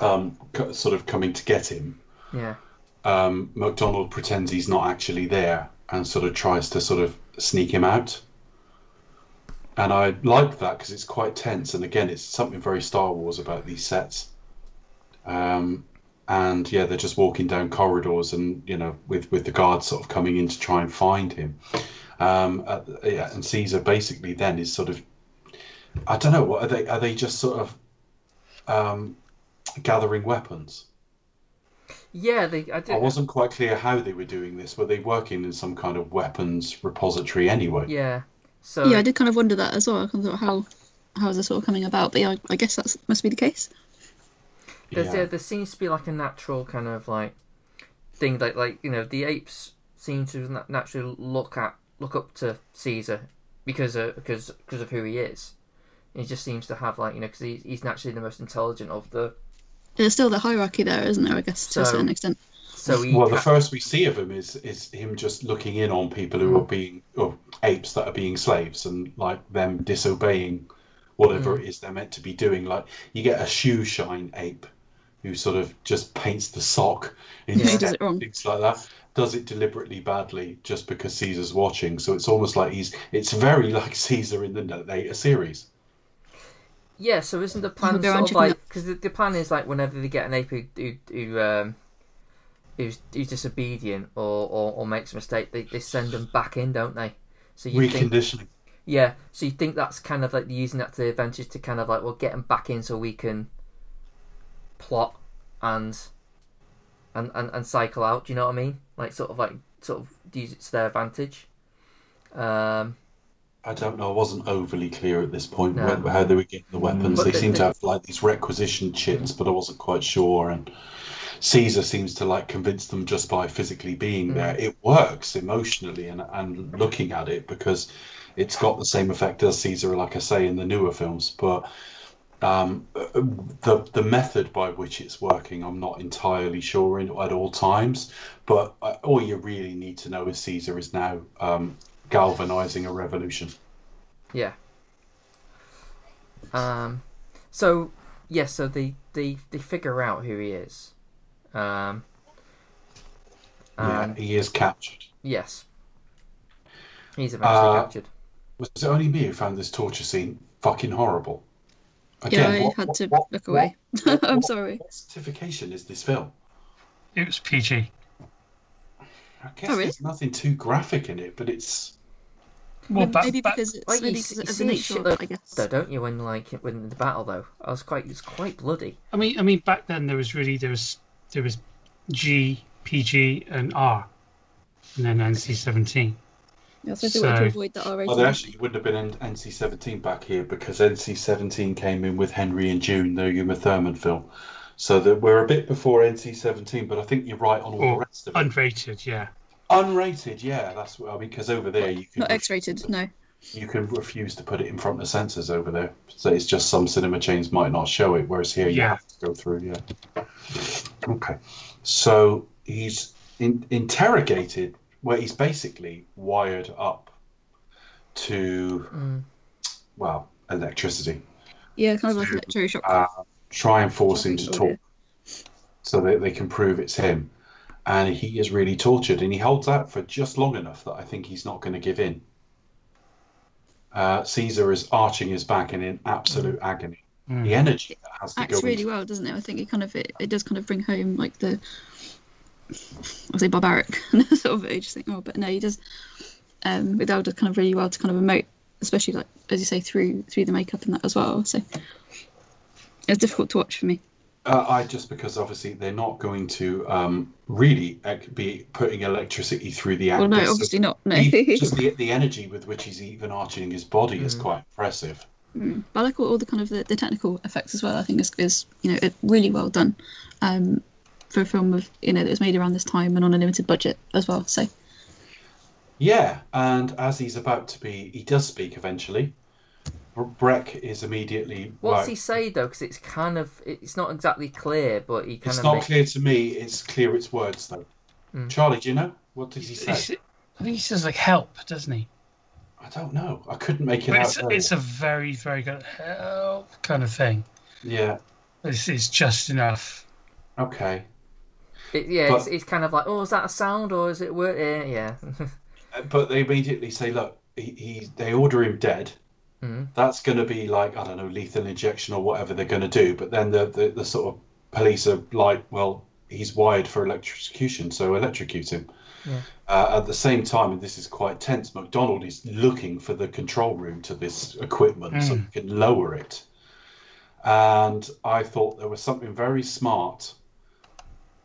um, co- sort of coming to get him. yeah. Um, MacDonald pretends he's not actually there and sort of tries to sort of sneak him out. And I like that because it's quite tense. And again, it's something very Star Wars about these sets. Um, and yeah, they're just walking down corridors and, you know, with, with the guards sort of coming in to try and find him. Um, uh, yeah, and Caesar basically then is sort of, I don't know, what are they? Are they just sort of um, gathering weapons? Yeah, they. I, I wasn't quite clear how they were doing this. Were they working in some kind of weapons repository anyway? Yeah. So Yeah, I did kind of wonder that as well. I kind of thought how how is this all coming about? But yeah, I, I guess that must be the case. there's Yeah. yeah, there seems to be like a natural kind of like thing that like you know the apes seem to naturally look at look up to Caesar because uh, of, because because of who he is. He just seems to have like you know because he's, he's naturally the most intelligent of the There's still the hierarchy there, isn't there? I guess to a certain extent. So he Well, the first we see of him is is him just looking in on people who are being or apes that are being slaves and like them disobeying whatever it is they're meant to be doing. Like you get a shoe shine ape who sort of just paints the sock instead, does it wrong. things like that. Does it deliberately badly just because Caesar's watching. So it's almost like he's. It's very like [laughs] Caesar in the later series. Yeah, so isn't the plan People go around sort of like because the, the plan is like whenever they get an ape who who, who um who's, who's disobedient or, or, or makes a mistake, they, they send them back in, don't they? So you think, Reconditioning. yeah. So you think that's kind of like using that to the advantage to kind of like, well, get them back in so we can plot and and and, and cycle out. Do you know what I mean? Like sort of like sort of use it to their advantage. Um, I don't know. I wasn't overly clear at this point No. how they were getting the weapons. But they the- seem the- to have like these requisition chits, but I wasn't quite sure. And Caesar seems to like convince them just by physically being there. It works emotionally and and looking at it because it's got the same effect as Caesar, like I say in the newer films. But um, the the method by which it's working, I'm not entirely sure in, at all times. But uh, all you really need to know is Caesar is now um, galvanizing a revolution. Yeah. Um, so yeah, so they they they figure out who he is. Um, Yeah, he is captured. yes, he's eventually Uh, captured. Was it only me who found this torture scene fucking horrible? Yeah, I what- had what- to what- look away. [laughs] what- I'm what- sorry. What certification is this film? It was PG. I guess Oh, really? there's nothing too graphic in it, but it's Well, maybe back, maybe back, because it's Well, you maybe you see a nature of shitload I guess. though, don't you? When like when the battle though, I was quite it's quite bloody. I mean, I mean, back then there was really there was there was G, PG, and R, and then NC-17. Yeah, so they wanted to avoid that R rating. well, there actually wouldn't have been NC-17 back here because NC-17 came in with Henry and June, the Uma Thurman film. So that we're a bit before NC-17, but I think you're right on all the rest of it. unrated, yeah. Unrated, yeah, that's what I mean. Because over there you can Not X-rated, no. You can refuse to put it in front of censors over there. So it's just some cinema chains might not show it, whereas here you have to go through. Yeah. Okay. So he's in, interrogated, where he's basically wired up to, Mm. well, electricity. Yeah, kind of like an electroshock. Uh, try and force him to talk, so that they can prove it's him. And he is really tortured, and he holds out for just long enough that I think he's not going to give in. Uh, Caesar is arching his back and in absolute agony. Mm. The energy that has to acts go. really into- well, doesn't it? I think it kind of it, it does kind of bring home like the I say barbaric [laughs] sort of age thing. Oh, but no, he does. Um, Vidal does kind of really well to kind of emote, especially like as you say through through the makeup and that as well. So it's difficult to watch for me. Uh, I just because obviously they're not going to um, really be putting electricity through the actors. Well, no, so obviously not. No, he- [laughs] just the, the energy with which he's even arching his body is Mm. quite impressive. Mm. But I like all, all the kind of the, the technical effects as well. I think is, is you know really well done um, for a film of you know that was made around this time and on a limited budget as well. So Yeah, and as he's about to be, he does speak eventually. Bre- Breck is immediately. What's right. he say though? Because it's kind of it's not exactly clear, but he kind It's of not make- clear to me. It's clear its words though. Mm. Charlie, do you know what does he say? It's- I think he says like help, doesn't he? I don't know. I couldn't make it But out. it's, it's a very, very good help kind of thing. Yeah. This is just enough. Okay. It, yeah, But- it's, it's kind of like, oh, is that a sound or is it word? Yeah, yeah. [laughs] Uh, But they immediately say, look, he, he they order him dead. Mhm. That's going to be like I don't know, lethal injection or whatever they're going to do. But then the, the the sort of police are like, well, he's wired for electrocution, so electrocute him. Yeah. Uh, at the same time, and this is quite tense, MacDonald is looking for the control room to this equipment so Mm. he can lower it. And I thought there was something very smart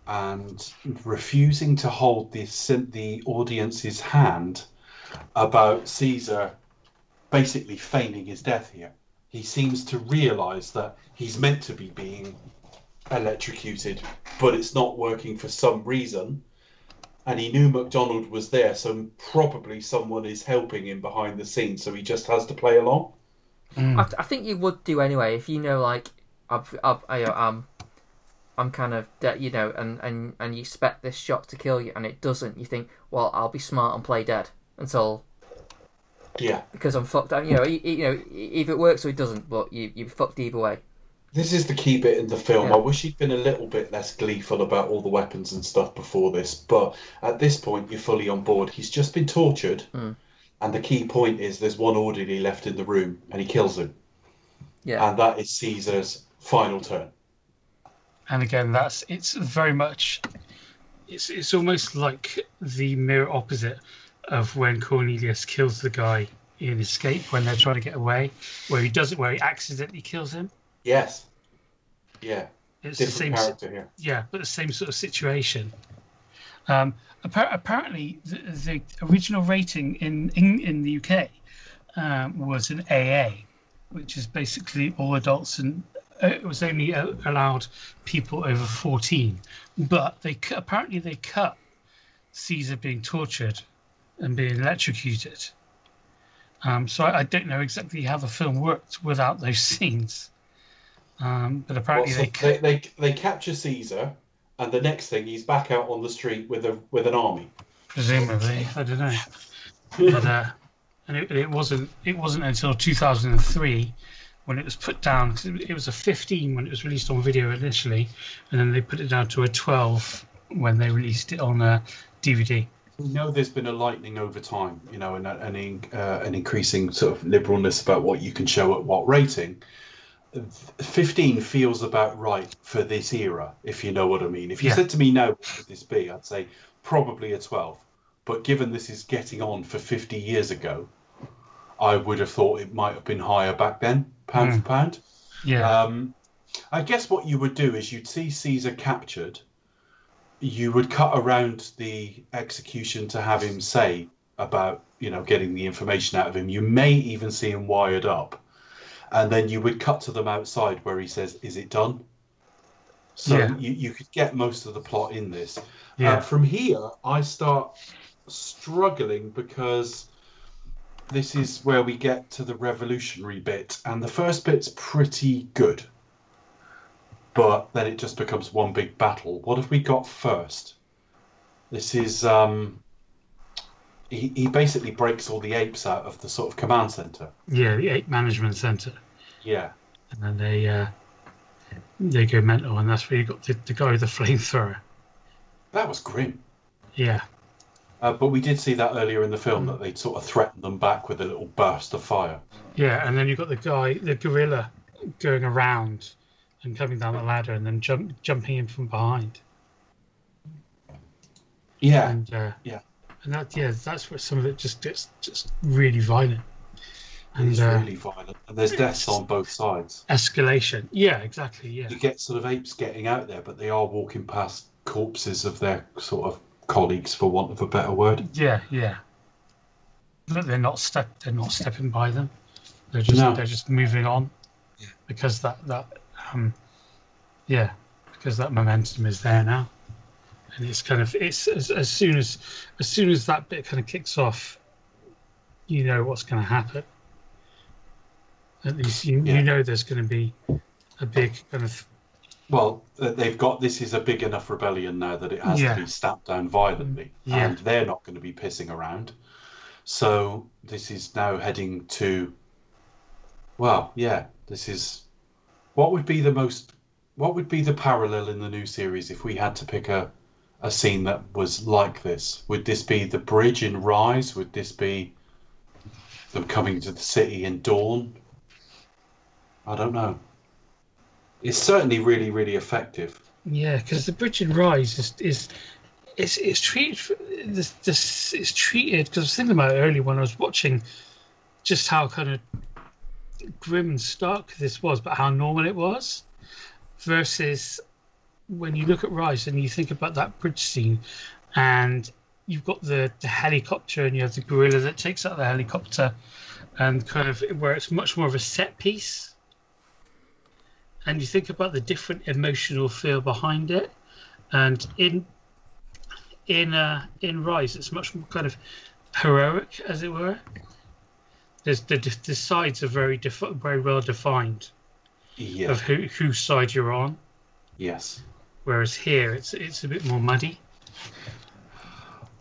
and refusing to hold the the audience's hand about Caesar basically feigning his death here. He seems to realise that he's meant to be being electrocuted, but it's not working for some reason. And he knew MacDonald was there, so probably someone is helping him behind the scenes, so he just has to play along. Mm. I, I think you would do anyway if you know, like, I've, I've, I, um, I'm kind of, de- you know, and, and, and you expect this shot to kill you, and it doesn't. You think, well, I'll be smart and play dead until Yeah. because I'm fucked. You know, you, you know, if it works or it doesn't, but you you fucked either way. This is the key bit in the film. Yeah. I wish he'd been a little bit less gleeful about all the weapons and stuff before this, but at this point, you're fully on board. He's just been tortured, Mm. and the key point is there's one orderly left in the room, and he kills him. Yeah, And that is Caesar's final turn. And again, that's it's very much it's it's almost like the mirror opposite of when Cornelius kills the guy in Escape when they're trying to get away, where he does it, where he accidentally kills him. Yes. Yeah. It's the same. character here. Yeah, but the same sort of situation. Um, appar- apparently, the, the original rating in, in, in the UK um, was an AA, which is basically all adults, and uh, it was only uh, allowed people over 14. But they apparently they cut Caesar being tortured and being electrocuted. Um, so I, I don't know exactly how the film worked without those [laughs] scenes. Um, but apparently Well, so they they, they they capture Caesar, and the next thing he's back out on the street with a with an army. presumably. I don't know. But, uh, [laughs] and it, it wasn't it wasn't until 2003 when it was put down because it, it was a 15 when it was released on video initially, and then they put it down to a 12 when they released it on a DVD. We know there's been a lightening over time, you know, and an in- uh, an increasing sort of liberalness about what you can show at what rating. 15 feels about right for this era, if you know what I mean. If you Yeah. said to me now, what would this be? I'd say probably a 12. But given this is getting on for 50 years ago, I would have thought it might have been higher back then, pound for pound. Yeah, Um, I guess what you would do is you'd see Caesar captured. You would cut around the execution to have him say about you know getting the information out of him. You may even see him wired up, and then you would cut to them outside where he says, "Is it done?" So Yeah. you, you could get most of the plot in this. Yeah. Uh, from here, I start struggling because this is where we get to the revolutionary bit, and the first bit's pretty good. But then it just becomes one big battle. What have we got first? This is um he, he basically breaks all the apes out of the sort of command center. yeah, the Ape Management Center, Yeah. and then they uh, they go mental, and that's where you got the, the guy with the flamethrower. That was grim. Yeah, Uh, but we did see that earlier in the film that they'd sort of threatened them back with a little burst of fire. yeah, and then you've got the guy, the gorilla, going around and coming down the ladder, and then jump jumping in from behind. Yeah. and uh, Yeah. and that yeah, that's where some of it just gets just really violent and It's uh, really violent. And there's deaths on both sides. escalation. Yeah, exactly. Yeah, You get sort of apes getting out there, but they are walking past corpses of their sort of colleagues, for want of a better word. yeah, yeah. But they're not step. They're not stepping by them. They're just No. they're just moving on because that that um yeah because that momentum is there now and it's kind of it's as, as soon as as soon as that bit kind of kicks off you know what's going to happen at least you, Yeah. you know there's going to be a big kind of Well, they've got this is a big enough rebellion now that it has Yeah. to be stamped down violently, Yeah. and they're not going to be pissing around. So this is now heading to. Well, yeah, this is. What would be the most? What would be the parallel in the new series if we had to pick a, a scene that was like this? Would this be the bridge in Rise? Would this be them coming to the city in Dawn? I don't know. It's certainly really, really effective. Yeah, because the bridge in rise is is it's it's treated this this it's treated because I was thinking about it earlier when I was watching just how kind of grim and stark this was, but how normal it was versus when you look at Rise and you think about that bridge scene and you've got the, the helicopter and you have the gorilla that takes out the helicopter and kind of where it's much more of a set piece and you think about the different emotional feel behind it and in in uh in rise it's much more kind of heroic as it were there's the the sides are very defi- very well defined Yeah. of who whose side you're on Yes. whereas here it's it's a bit more muddy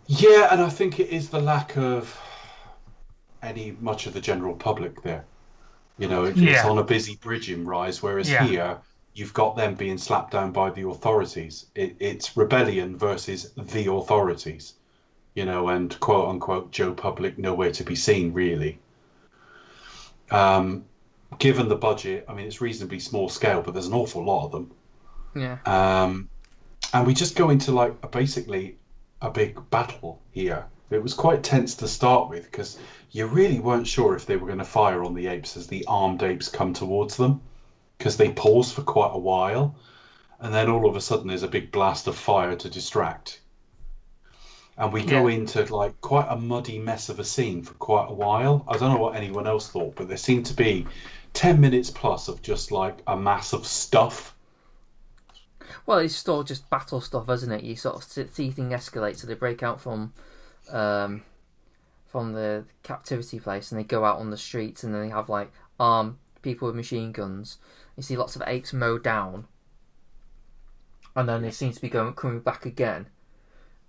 Yeah, and I think it is the lack of any much of the general public there. You know, it, it's Yeah. on a busy bridge in Rise, whereas Yeah. here you've got them being slapped down by the authorities. It, it's rebellion versus the authorities. You know, and quote unquote Joe Public nowhere to be seen really. Um, given the budget, I mean, it's reasonably small scale, but there's an awful lot of them. Yeah. Um, and we just go into like a, basically a big battle here. It was quite tense to start with because you really weren't sure if they were going to fire on the apes as the armed apes come towards them because they pause for quite a while and then all of a sudden there's a big blast of fire to distract. And we go Yeah. into like quite a muddy mess of a scene for quite a while. I don't know what anyone else thought, but there seemed to be 10 minutes plus of just like a mass of stuff. Well, it's still just battle stuff, isn't it? You sort of see see things escalate, so they break out from, um, from the captivity place, and they go out on the streets, and then they have like armed people with machine guns. You see lots of apes mowed down, and then they seem to be going coming back again.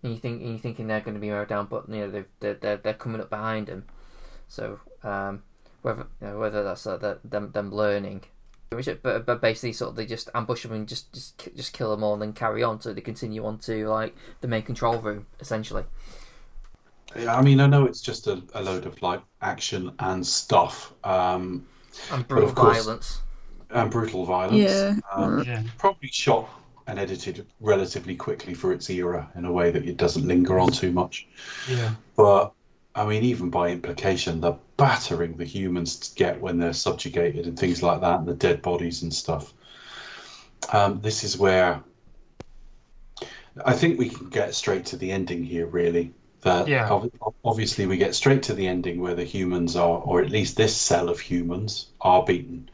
And you think and you're thinking they're going to be mowed down, but you know they're they're they're, they're coming up behind them. So um, whether you know, whether that's uh, the- them them learning but, but basically sort of they just ambush them and just just just kill them all and then carry on so they continue on to like the main control room essentially Yeah, I mean, I know it's just a, a load of like action and stuff um, and brutal course- violence and brutal violence. Yeah. Um, Yeah. probably shot and edited relatively quickly for its era in a way that it doesn't linger on too much. Yeah. But I mean, even by implication, the battering the humans get when they're subjugated and things like that, and the dead bodies and stuff. Um, this is where I think we can get straight to the ending here, really. That Yeah. ob- obviously we get straight to the ending where the humans are, or at least this cell of humans, are beaten.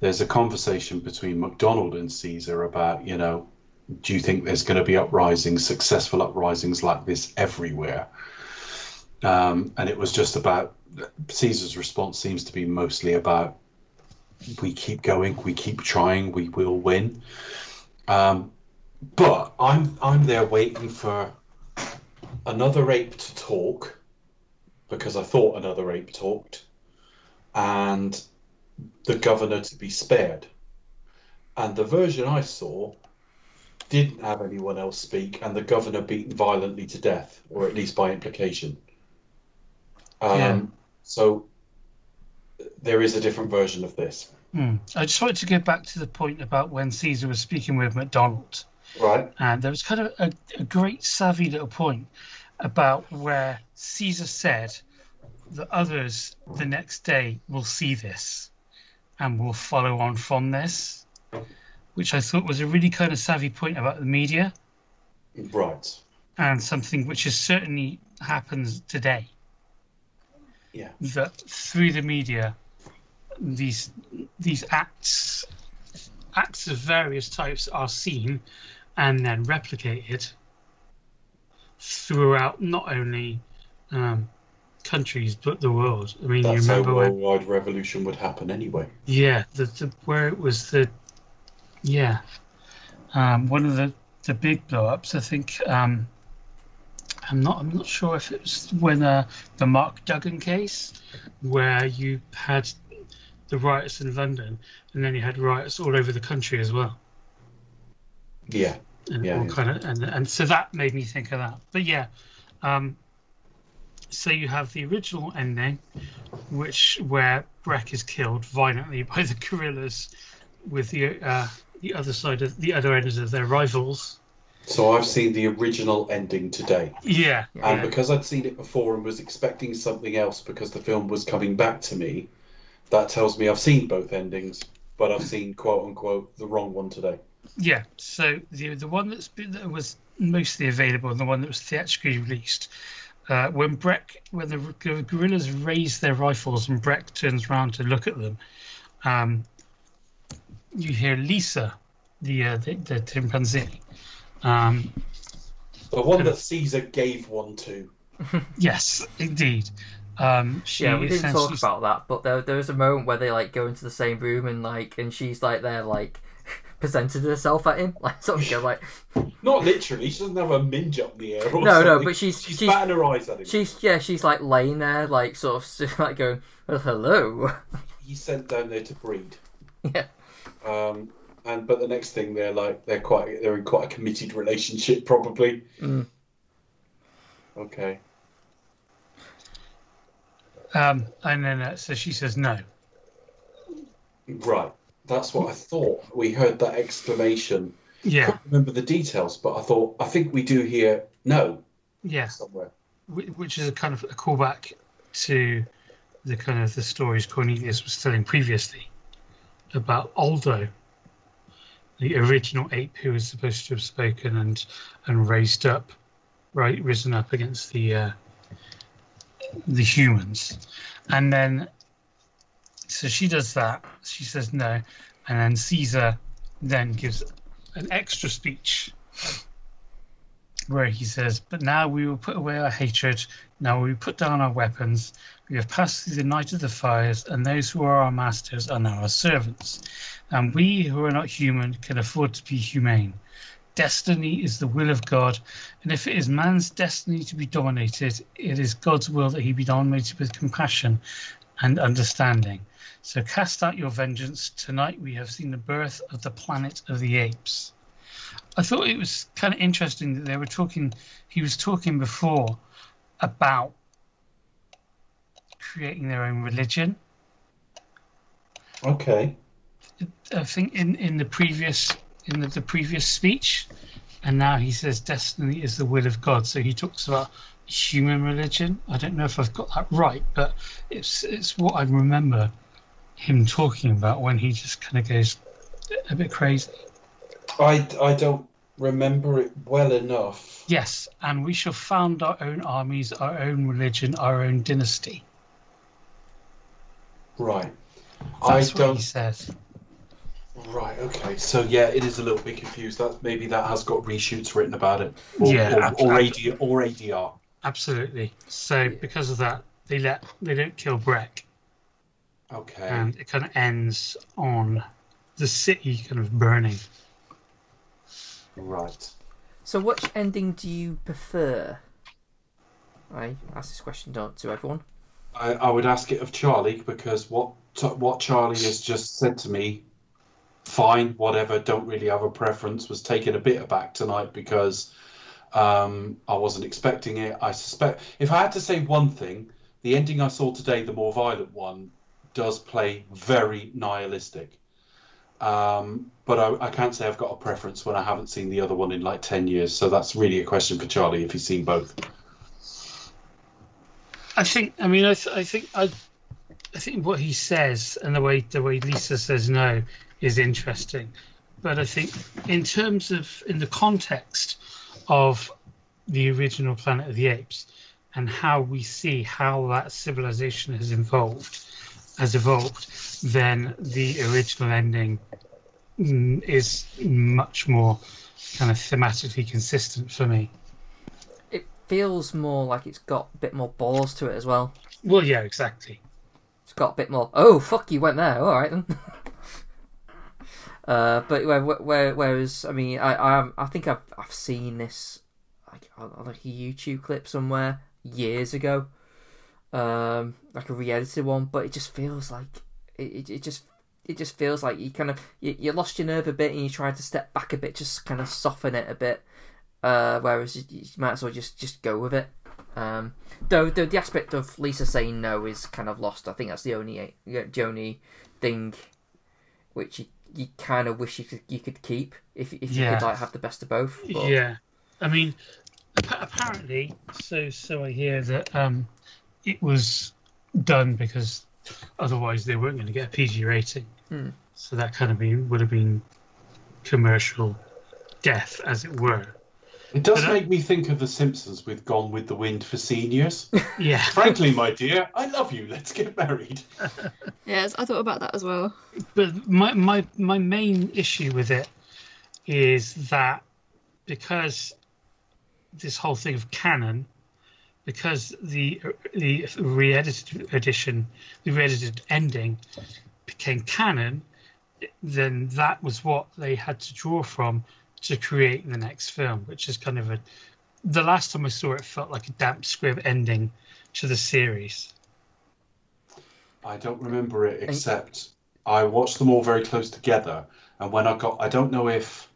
There's a conversation between MacDonald and Caesar about, you know, do you think there's going to be uprisings, successful uprisings like this everywhere? Um, and it was just about Caesar's response seems to be mostly about we keep going, we keep trying, we will win. Um, but I'm I'm there waiting for another ape to talk because I thought another ape talked, and the governor to be spared. And the version I saw didn't have anyone else speak, and the governor beaten violently to death, or at least by implication. Um, Yeah. So there is a different version of this, Hmm. I just wanted to go back to the point about when Caesar was speaking with MacDonald. right? And there was kind of a, a great savvy little point about where Caesar said that others the next day will see this and will follow on from this, which I thought was a really kind of savvy point about the media Right. and something which is certainly happens today. Yeah. That through the media, these these acts acts of various types are seen and then replicated throughout not only um, countries but the world. I mean, That's you how remember when worldwide revolution would happen anyway. yeah, the, the where it was the yeah, um, one of the the big blow-ups. I think um, I'm not I'm not sure if it was when uh, the Mark Duggan case, where you had the riots in London, and then you had riots all over the country as well. Yeah. and Yeah, all yeah. kind of and and so that made me think of that. But yeah, um, so you have the original ending, which where Breck is killed violently [laughs] by the gorillas with the uh, the other side of the other ends of their rivals. So I've seen the original ending today. Yeah, And yeah, because I'd seen it before and was expecting something else because the film was coming back to me, that tells me I've seen both endings, but I've seen quote unquote the wrong one today. yeah. So the the one that's been, that was mostly available and the one that was theatrically released. Uh, when Breck, when the gu- gorillas raise their rifles and Breck turns around to look at them, um, you hear Lisa, the uh, the, the chimpanzee. Um, The one that Caesar gave one to. [laughs] yes, indeed. Um, she yeah we didn't talk essentially- about that but there, there was a moment where they like go into the same room and like and she's like there like presented herself at him [laughs] like sort of go like Not literally, she doesn't have a minge up in the air. Or No, no, but she's- she's, she's- batting her eyes at him. she's yeah she's like laying there like sort of [laughs] like going well hello [laughs] He's sent down there to breed. yeah Um, and but the next thing they're like they're quite they're in quite a committed relationship probably. Mm. Okay. Um, and then uh, so she says no. Right. That's what I thought. We heard that exclamation. Yeah, Can't remember the details, but I thought I think we do hear no yeah. somewhere. which is a kind of a callback to the kind of the stories Cornelius was telling previously about Aldo, the original ape who was supposed to have spoken and and raised up, right, risen up against the uh, the humans, and then so she does that. She says no, and then Caesar then gives an extra speech where he says, But now we will put away our hatred, now we put down our weapons, we have passed through the night of the fires, and those who are our masters are now our servants. And we who are not human can afford to be humane. Destiny is the will of God, and if it is man's destiny to be dominated, it is God's will that he be dominated with compassion and understanding. So cast out your vengeance. Tonight we have seen the birth of the planet of the apes. I thought it was kind of interesting that they were talking. He was talking before about creating their own religion. Okay. I think in, in the previous in the, the previous speech, and now he says destiny is the will of God. So he talks about human religion. I don't know if I've got that right, but it's it's what I remember him talking about when he just kind of goes a bit crazy. I, I don't remember it well enough. Yes, and we shall found our own armies, our own religion, our own dynasty. Right. That's I what don't. he says. Right. Okay. So yeah, it is a little bit confused. That maybe that has got reshoots written about it. Or, Yeah, Or, ab- or, AD, or ADR. Absolutely. So because of that, they let they don't kill Breck, Okay. and it kind of ends on the city kind of burning. Right. So, which ending do you prefer? I ask this question to to everyone. I, I would ask it of Charlie because what what Charlie has just said to me, fine, whatever, don't really have a preference, was taken a bit aback tonight because um, I wasn't expecting it. I suspect if I had to say one thing, the ending I saw today, the more violent one, does play very nihilistic. Um, but I, I can't say I've got a preference when I haven't seen the other one in like 10 years. So that's really a question for Charlie if he's seen both. I think. I mean, I, th- I think. I, I think what he says and the way the way Lisa says no is interesting, but I think in terms of in the context of the original Planet of the Apes and how we see how that civilization has evolved, has evolved, then the original ending mm, is much more kind of thematically consistent for me. It feels more like it's got a bit more balls to it as well. Well, yeah, exactly. It's got a bit more. Oh fuck, you went there. All right then. [laughs] uh, but where, where, whereas I mean, I, I I think I've I've seen this like like a YouTube clip somewhere years ago, um, like a re-edited one. But it just feels like it, it, it just it just feels like you kind of you, you lost your nerve a bit and you tried to step back a bit, just kind of soften it a bit. Uh, whereas you, you might as well just just go with it. Um, though the, the aspect of Lisa saying no is kind of lost. I think that's the only the only thing which you, you kind of wish you could you could keep if if you Yeah. could like have the best of both. But, Yeah, I mean, apparently, so so I hear that um, it was done because otherwise they weren't going to get a PG rating. Hmm. So that kind of been would have been commercial death, as it were. It does But, uh, make me think of The Simpsons with Gone with the Wind for seniors. [laughs] Yeah, Frankly, my dear, I love you. Let's get married. [laughs] Yes, I thought about that as well. but my my my main issue with it is that because this whole thing of canon, because the the re-edited edition, the re-edited ending became canon, then that was what they had to draw from to create the next film, which is kind of a. The last time I saw it felt like a damp squib ending to the series. I don't remember it except I watched them all very close together, and when I got, I don't know if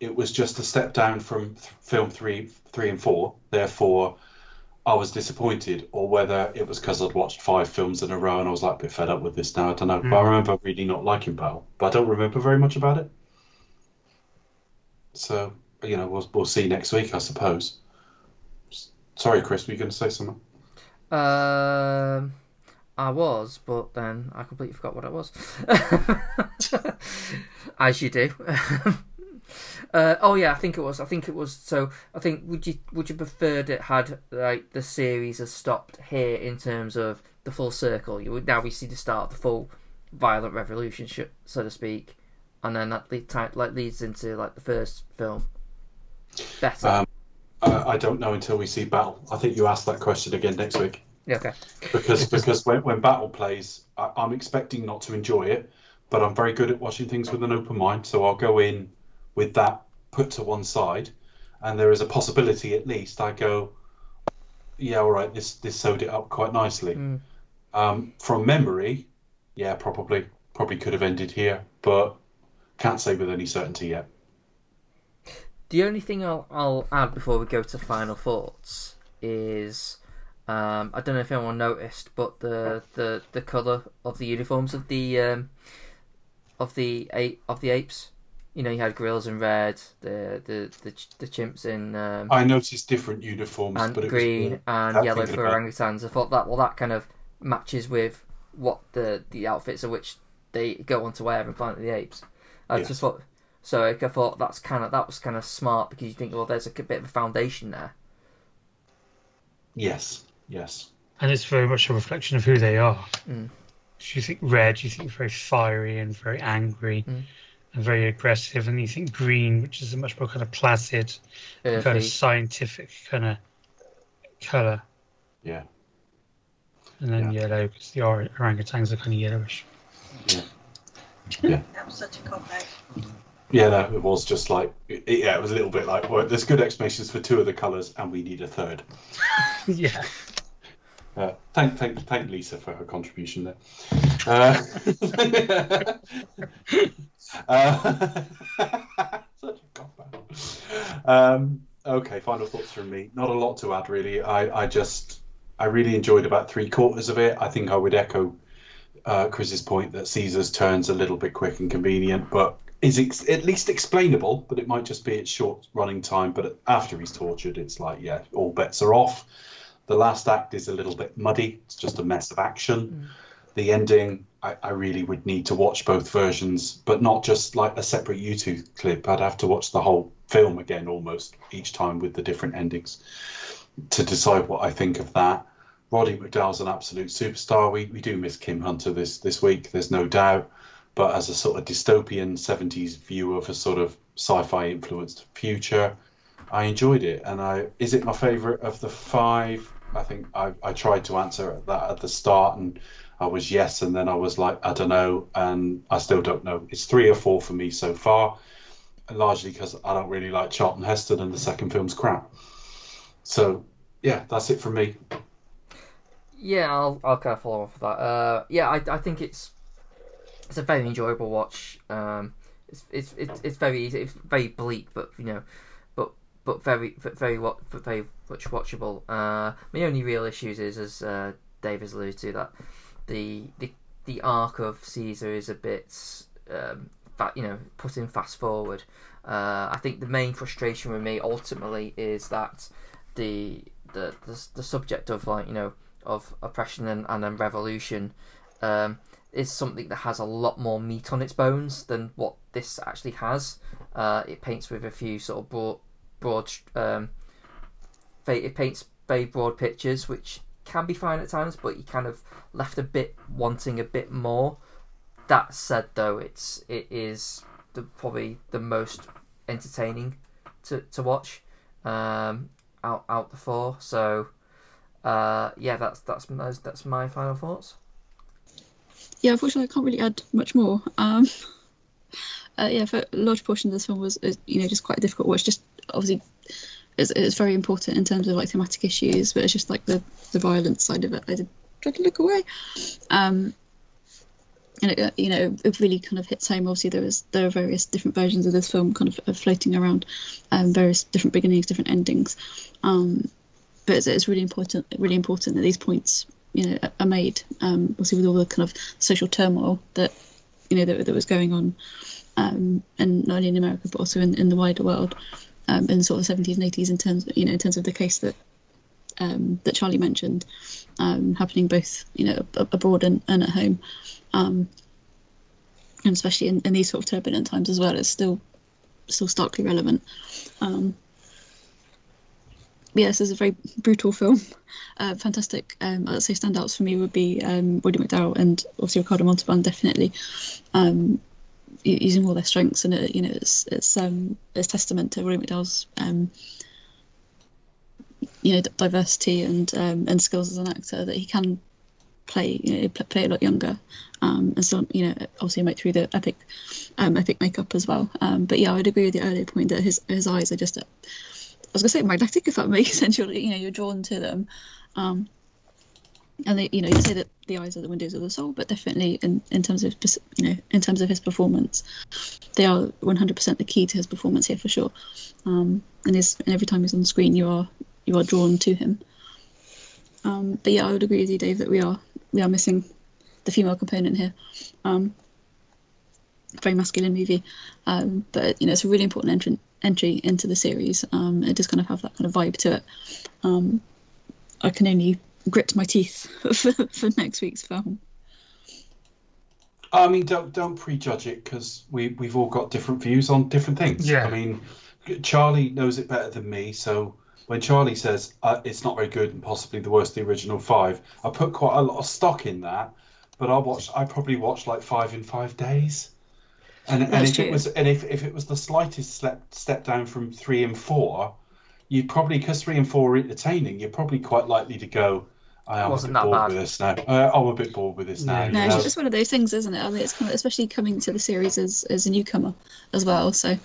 it was just a step down from th- film three, three and four. Therefore, I was disappointed, or whether it was because I'd watched five films in a row and I was like a bit fed up with this now. I don't know, but I remember really not liking Battle, but I don't remember very much about it. So you know, we'll we'll see next week, I suppose. Sorry, Chris, were you going to say something? Um, I was, but then I completely forgot what I was. [laughs] As you do. [laughs] uh, oh yeah, I think it was. I think it was. So I think would you would you prefer it had like the series has stopped here in terms of the full circle? You would now we see the start of the full violent revolution, sh- so to speak, and then that lead, type, like leads into like the first film. Better. Um, I, I don't know until we see Battle. I think you asked that question again next week. yeah, okay. because [laughs] because when, when battle plays I, i'm expecting not to enjoy it but i'm very good at watching things with an open mind so i'll go in with that put to one side and there is a possibility at least i go yeah all right this this sewed it up quite nicely Mm. um, from memory yeah probably probably could have ended here but can't say with any certainty yet The only thing I'll, I'll add before we go to final thoughts is um, I don't know if anyone noticed, but the the, the color of the uniforms of the um, of the ape of the apes. You know, you had grills in red, the the the, the chimps in um, i noticed different uniforms and but it green was and yellow for orangutans. I thought that well that kind of matches with what the the outfits of which they go on to wear in Planet of the Apes. I Yes. just thought so. I thought that's kind of that was kind of smart because you think well, there's a bit of a foundation there. yes yes and it's very much a reflection of who they are. Mm. So you think red, you think very fiery and very angry Mm. And very aggressive, and you think green, which is a much more kind of placid, kind of scientific kind of color, yeah and then yellow because the or- orangutans are kind of yellowish. Yeah. yeah. That was such a cop. Yeah, no, it was just like, it, yeah, it was a little bit like, well, there's good explanations for two of the colours, and we need a third. [laughs] yeah. Uh, thank, thank, thank Lisa for her contribution there. Uh, [laughs] uh, [laughs] such a cop. Um, okay, final thoughts from me. Not a lot to add, really. I, I just, I really enjoyed about three quarters of it. I think I would echo uh, Chris's point that Caesar's turns a little bit quick and convenient, but is ex- at least explainable. But it might just be its short running time. But after he's tortured, it's like, yeah, all bets are off. The last act is a little bit muddy. It's just a mess of action. Mm. The ending, I, I really would need to watch both versions, but not just like a separate YouTube clip. I'd have to watch the whole film again almost each time with the different endings to decide what I think of that. Roddy McDowall's an absolute superstar. We, we do miss Kim Hunter this, this week, there's no doubt. But as a sort of dystopian 70s view of a sort of sci fi influenced future, I enjoyed it. And I is it my favourite of the five? I think I, I tried to answer that at the start and I was yes, and then I was like, I don't know, and I still don't know. It's three or four for me so far, largely because I don't really like Charlton Heston and the second film's crap. So, yeah, that's it from me. Yeah, I'll I'll kind of follow off with that. Uh, yeah, I, I think it's it's a very enjoyable watch. Um, it's it's it's, it's very easy. It's very bleak, but you know, but very very very much watchable. Uh, my only real issues is, as uh, Dave has alluded to, that the the the arc of Caesar is a bit um, you know put in fast forward. Uh, I think the main frustration with me ultimately is that the the the, the subject of like you know of oppression and, and then revolution um, is something that has a lot more meat on its bones than what this actually has. Uh, it paints with a few sort of broad, broad um, it paints very broad pictures, which can be fine at times, but you kind of left a bit wanting a bit more. That said, though, it's it is the probably the most entertaining to to watch um, out out the four. So uh, yeah, that's that's that's, my final thoughts. yeah, unfortunately, I can't really add much more. Um, [laughs] uh, yeah, for a large portion of this film was, is, you know, just quite a difficult watch. Just obviously, it's, it's very important in terms of like thematic issues, but it's just like the the violence side of it. I did try to look away. Um, and it, you know, it really kind of hits home. Obviously, there is there are various different versions of this film kind of floating around, um, various different beginnings, different endings. Um, but it's, it's really important, really important that these points you know are made um obviously with all the kind of social turmoil that you know that, that was going on um and not only in america but also in, in the wider world um in sort of the 70s and 80s in terms you know in terms of the case that um, that Charlie mentioned, um, happening both you know ab- abroad and, and at home, um, and especially in, in these sort of turbulent times as well, it's still still starkly relevant. Um, this is a very brutal film. [laughs] Uh, fantastic. Um, I'd say standouts for me would be um, Roddy McDowall and obviously Ricardo Montalban, definitely using all their strengths, and it, you know it's it's um, it's testament to Roddy McDowall's um, you know diversity and um, and skills as an actor that he can play you know play a lot younger, um, and so you know obviously make through the epic um, epic makeup as well. Um, but yeah, I would agree with the earlier point that his his eyes are just. I was gonna say magnetic if that [laughs] makes sense. You're, you know, you're drawn to them, um, and they, you know, you say that the eyes are the windows of the soul, but definitely in, in terms of you know, in terms of his performance, they are 100% the key to his performance here for sure. Um, and his and every time he's on screen, you are you are drawn to him. Um, but yeah, I would agree with you, Dave, that we are we are missing the female component here. Um, very masculine movie, um, but you know, it's a really important entrant entry into the series. Um, it does kind of have that kind of vibe to it. Um, I can only grit my teeth [laughs] for, for next week's film. I mean, don't don't prejudge it because we we've all got different views on different things. Yeah. I mean, Charlie knows it better than me, so when Charlie says uh, it's not very good and possibly the worst of the original five, I put quite a lot of stock in that. But I watched, I probably watched like five in five days. And, and if true. it was and if, if it was the slightest step step down from three and four, you'd probably because three and four are entertaining, you're probably quite likely to go. I am Wasn't bit that bored bad." with this now. Uh, I'm a bit bored with this now. Yeah. you No, know? it's just one of those things, isn't it? I mean, it's kind of, especially coming to the series as, as a newcomer as well. So,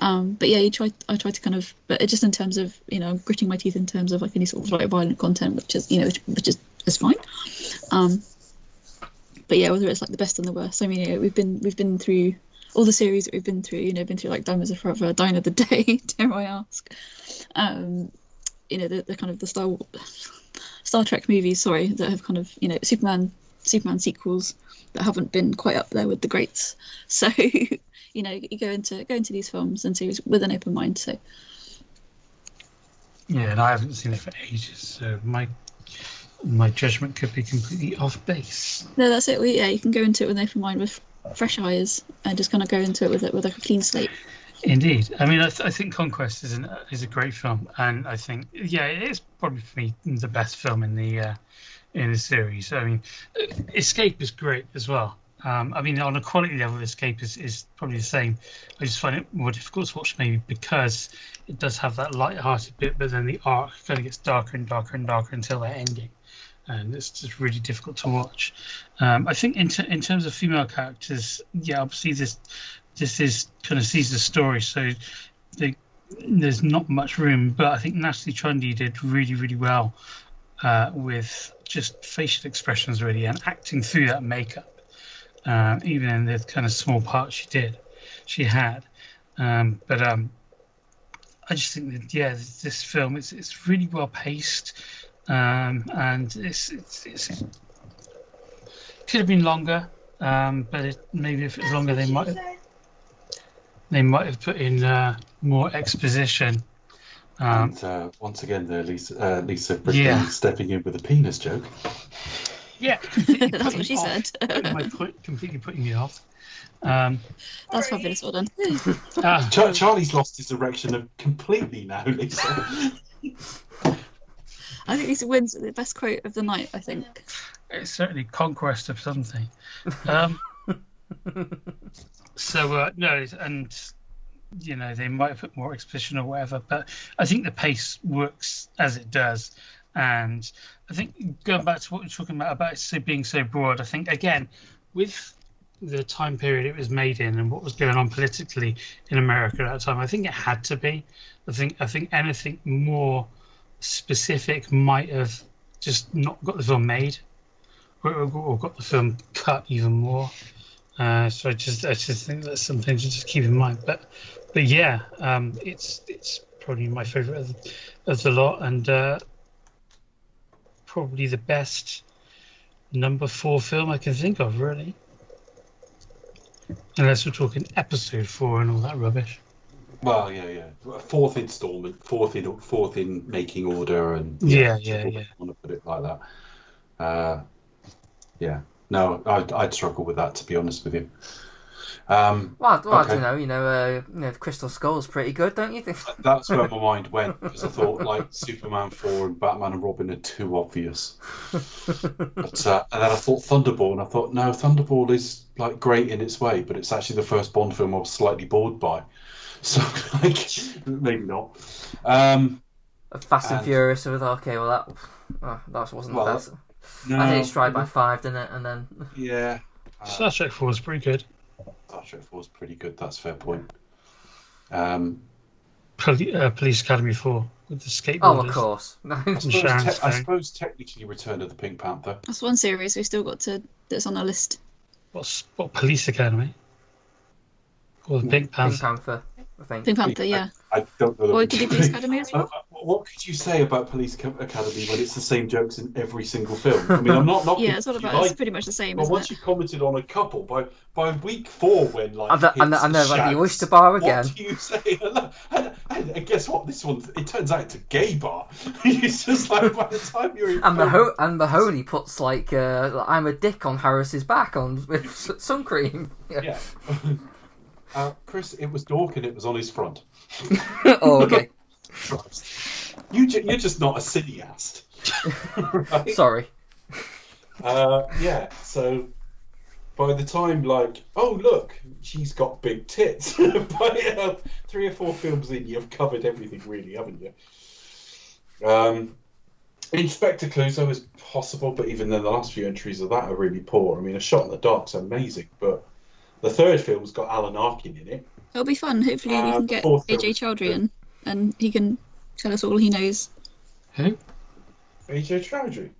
um, but yeah, you try. I try to kind of, but it just in terms of you know gritting my teeth in terms of like any sort of like violent content, which is you know which, which is is fine. Um, but yeah, whether it's like the best and the worst. I mean, you know, we've been we've been through all the series that we've been through. You know, been through like Diamonds Are Forever, Die Another Day, [laughs] dare I ask? Um, you know, the, the kind of the Star Star Trek movies, sorry, that have kind of you know Superman Superman sequels that haven't been quite up there with the greats. [laughs] So you know, you go into go into these films and series with an open mind. So Yeah, and I haven't seen it for ages, so my my judgment could be completely off base. no, that's it. We, yeah, you can go into it with an open mind with fresh eyes and just kind of go into it with it with like a clean slate. Indeed, I mean, I, th- I think Conquest is an is a great film, and I think yeah, it is probably for me the best film in the uh, in the series. I mean, Escape is great as well. Um, I mean, on a quality level, Escape is, is probably the same. I just find it more difficult to watch, maybe because it does have that light-hearted bit, but then the arc kind of gets darker and darker and darker until that ending, and it's just really difficult to watch. Um, I think in ter- in terms of female characters, yeah, obviously this this is kind of Caesar's story, so they, there's not much room. But I think Natalie Trundy did really, really well uh, with just facial expressions, really, and acting through that makeup. Uh, even in the kind of small part she did, she had. Um, but um, I just think that yeah, this, this film is it's really well paced, um, and it's, it's it's could have been longer. Um, but it, maybe if it was longer, they might they might have put in uh, more exposition. Um, And uh, once again, there, Lisa, uh, Lisa Brickman Yeah. stepping in with a penis joke. yeah, [laughs] That's what she off- said. putting my [laughs] point, completely putting me off. Um, That's fabulous. Well done. ah, Char- Charlie's lost his erection of- completely now, Lisa. [laughs] I think Lisa wins the best quote of the night. I think. it's certainly conquest of something. Um, so uh, no, and you know they might put more exposition or whatever, but I think the pace works as it does. And I think going back to what we we're talking about about it being so broad, I think again with the time period it was made in and what was going on politically in America at that time, I think it had to be. I think I think anything more specific might have just not got the film made or, or got the film cut even more. Uh, so I just I just think that's something to just keep in mind. But but yeah, um, it's it's probably my favourite of, the- of the lot and uh, probably the best number four film I can think of really. Unless we're talking episode four and all that rubbish. Well, yeah, yeah. Fourth installment, fourth in fourth in making order, and Yeah, yeah, yeah. I want to put it like that. Uh, yeah. No, I'd, I'd struggle with that to be honest with you. Um, Well, well Okay. I don't know. You know, uh, you know, Crystal Skull's pretty good, don't you [laughs] think? that's where my mind went because I thought like Superman four and Batman and Robin are too obvious. But uh, and then I thought Thunderball, and I thought no, Thunderball is like great in its way, but it's actually the first Bond film I was slightly bored by. [laughs] So like maybe not. Um, Fast and And- Furious with okay, well that oh, that wasn't Well, best. No, I think it's tried by five, didn't it? And then Yeah. Uh, Star Trek 4 was pretty good. Star Trek 4 was pretty good. That's a fair point. Um, Poli- uh, Police Academy 4 with the skateboarders. oh, of course. [laughs] I, suppose te- I suppose technically Return of the Pink Panther. That's one series we've still got to that's on our list. What's what Police Academy? Or the Pink Panther? Pink Panther? Panther, I think. Pink Panther, yeah. I don't know. that Or we it could be can- Police [laughs] Academy as well. What could you say about Police Academy when it's the same jokes in every single film? I mean, I'm not [laughs] not. Yeah, it's all about. It's pretty much the same, But isn't once it? you commented on a couple by by week four, when like And, the, and, the, and they're like the shouts, oyster bar again. What do you say? [laughs] And, and, and guess what? This one it turns out it's a gay bar. [laughs] it's just like by the time you're in And film- Maho- and Mahoney puts like uh, I'm a dick on Harris's back on with s- sun cream. yeah. uh, Chris, it was Dork and it was on his front. oh, okay. Christ. You ju- you're just not a cineast. [laughs] right? Sorry. Uh, yeah, so by the time, like, oh, look, she's got big tits. [laughs] by uh, three or four films in, you've covered everything, really, haven't you? Um, Inspector Clouseau is possible, but even then, the last few entries of that are really poor. I mean, A Shot in the Dark's amazing, but the third film's got Alan Arkin in it. It'll be fun. Hopefully, we Uh, can get fourth Ajay was Chowdhury good. in, and he can tell us all he knows. Who? Ajay Chowdhury.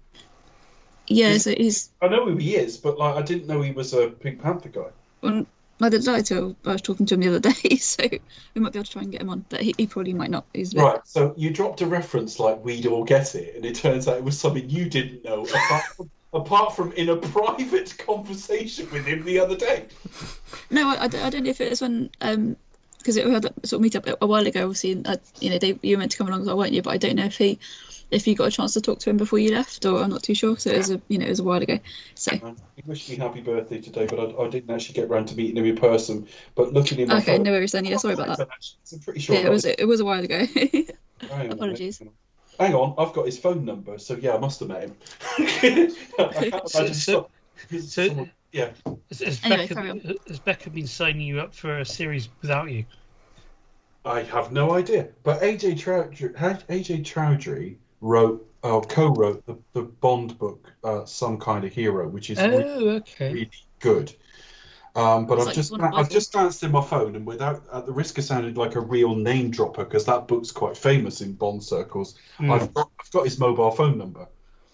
Yeah, so he's. I know who he is, but like I didn't know he was a Pink Panther guy. Well, I didn't know till I was talking to him the other day, [laughs] so we might be able to try and get him on. But he, he probably might not. He's bit- Right, so you dropped a reference like we'd all get it, and it turns out it was something you didn't know, apart from, [laughs] apart from in a private [laughs] conversation with him the other day. No, I, I don't I don't know if it was when um because we had a sort of meet up a while ago. Obviously, and, uh, you know, they, you were meant to come along as well, weren't you? But I don't know if he if you got a chance to talk to him before you left, or I'm not too sure. So it was a you know it was a while ago. So He wished me happy birthday today, but I, I didn't actually get round to meeting him in person. But looking in my okay, phone, no worries then. Yeah, sorry about that. I'm pretty sure. Yeah, it that was it was a while ago. [laughs] Hang on a minute. apologies. Hang on, I've got his phone number, so yeah, I must have met him. [laughs] I can't [laughs] So- imagine so- some- so- someone- yeah. Has, has, Anyway, Becca, has Becca been signing you up for a series without you? I have no idea. But Ajay Chowdhury, Ajay Chowdhury wrote, uh, co-wrote the, the Bond book, uh, Some Kind of Hero, which is really, Oh, okay. really good. Um, but It's I've like just one of my I've just glanced in my phone, and without at the risk of sounding like a real name dropper, because that book's quite famous in Bond circles, Hmm. I've, got, I've got his mobile phone number.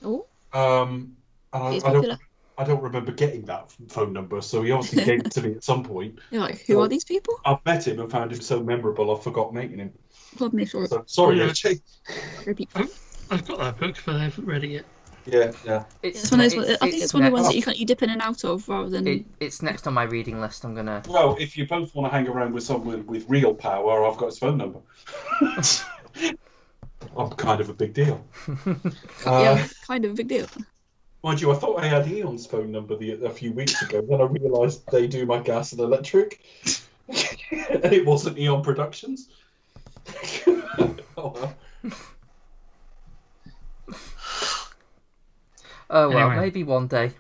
oh, Um, and I, I don't popular. I don't remember getting that phone number, so he obviously [laughs] gave it to me at some point. You're like, who are these people? I've met him and found him so memorable, I forgot meeting him. Pardon me for So sorry, Oh, yeah. I've got that book, but I haven't read it yet. Yeah, yeah. It's, It's one of those. it's- I think it's, it's one of the ones that you can you dip in and out of rather than. It, it's next on my reading list. I'm gonna. Well, if you both want to hang around with someone with real power, I've got his phone number. [laughs] [laughs] I'm kind of a big deal. Uh, yeah, kind of a big deal. Mind you, I thought I had Eon's phone number the, a few weeks ago. Then I realised they do my gas and electric, [laughs] and it wasn't Eon Productions. [laughs] oh well. Oh well, Anyway. maybe one day.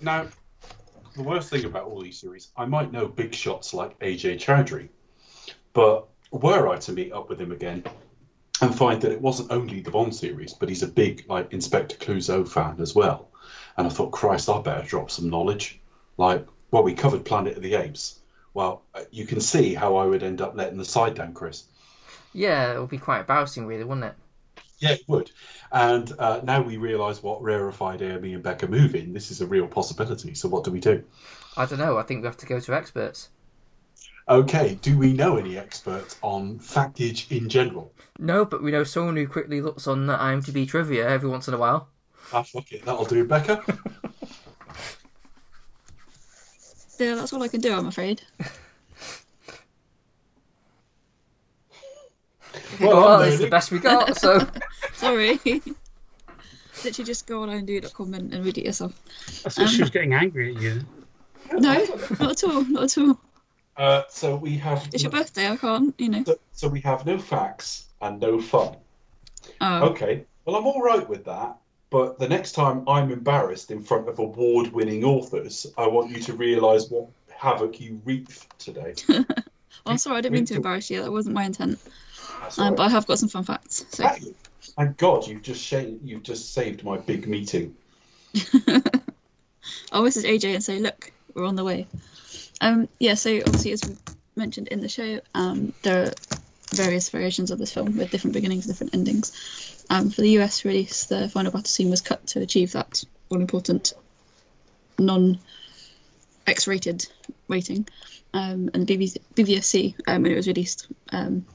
Now, the worst thing about all these series, I might know big shots like Ajay Chowdhury, but were I to meet up with him again and find that it wasn't only the Bond series, but he's a big like Inspector Clouseau fan as well, and I thought, Christ, I better drop some knowledge. Like, well, we covered Planet of the Apes. Well, uh, you can see how I would end up letting the side down, Chris. Yeah, it would be quite embarrassing, really, wouldn't it? Yeah, it would. And uh, now we realise what rarefied Amy and Becca move in. This is a real possibility. So what do we do? I don't know. I think we have to go to experts. Okay, do we know any experts on factage in general? No, but we know someone who quickly looks on IMDb trivia every once in a while. Ah, fuck it, that'll do, Becca. [laughs] Yeah, that's all I can do. I'm afraid. [laughs] Well, I'm it's the best we got. So [laughs] Sorry. Literally just go on IMDb.com and, and read it yourself. I thought she was getting angry at you. No, not at all. Not at all. Uh, so we have It's your birthday. I can't, you know. so, so we have no facts and no fun. Oh, Okay. Well, I'm all right with that. But the next time I'm embarrassed in front of award-winning authors, I want you to realise what havoc you wreaked today. [laughs] well, I'm sorry. I didn't mean to embarrass you. That wasn't my intent. Um, but I have got some fun facts. So. Thank God you've just sh- you've just saved my big meeting. I'll message Ajay and say, look, we're on the way. Um, yeah, so obviously, as we mentioned in the show, um, there are various variations of this film with different beginnings, different endings. Um, for the US release, the final battle scene was cut to achieve that all important non X rated rating. Um, and the BBC, um, when it was released um,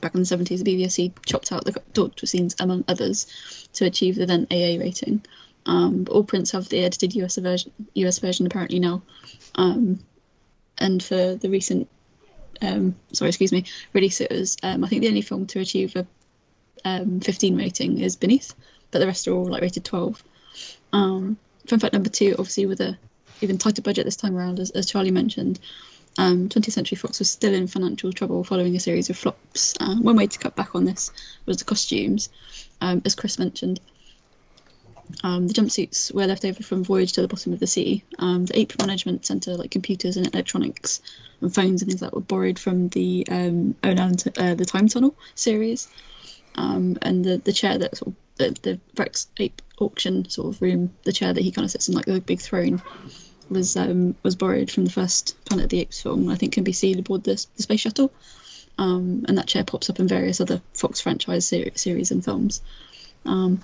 back in the 70s, the BBFC chopped out the torture scenes, among others, to achieve the then AA rating. Um, all prints have the edited US version, US version apparently now. Um, and for the recent, um, sorry, excuse me, release, it was um, I think the only film to achieve a um, 15 rating is Beneath, but the rest are all like rated 12. Um, fun fact number two, obviously with a even tighter budget this time around, as, as Charlie mentioned, um, 20th Century Fox was still in financial trouble following a series of flops. Uh, one way to cut back on this was the costumes, um, as Chris mentioned. Um, the jumpsuits were left over from Voyage to the Bottom of the Sea. Um, the Ape Management Centre, like computers and electronics and phones and things like that, were borrowed from the um, t- uh, the Time Tunnel series. Um, and the, the chair that sort of, the, the Rex Ape auction sort of room, the chair that he kind of sits in, like the big throne, was um, was borrowed from the first Planet of the Apes film. I think can be seen aboard the, the space shuttle. Um, and that chair pops up in various other Fox franchise ser- series and films. Um,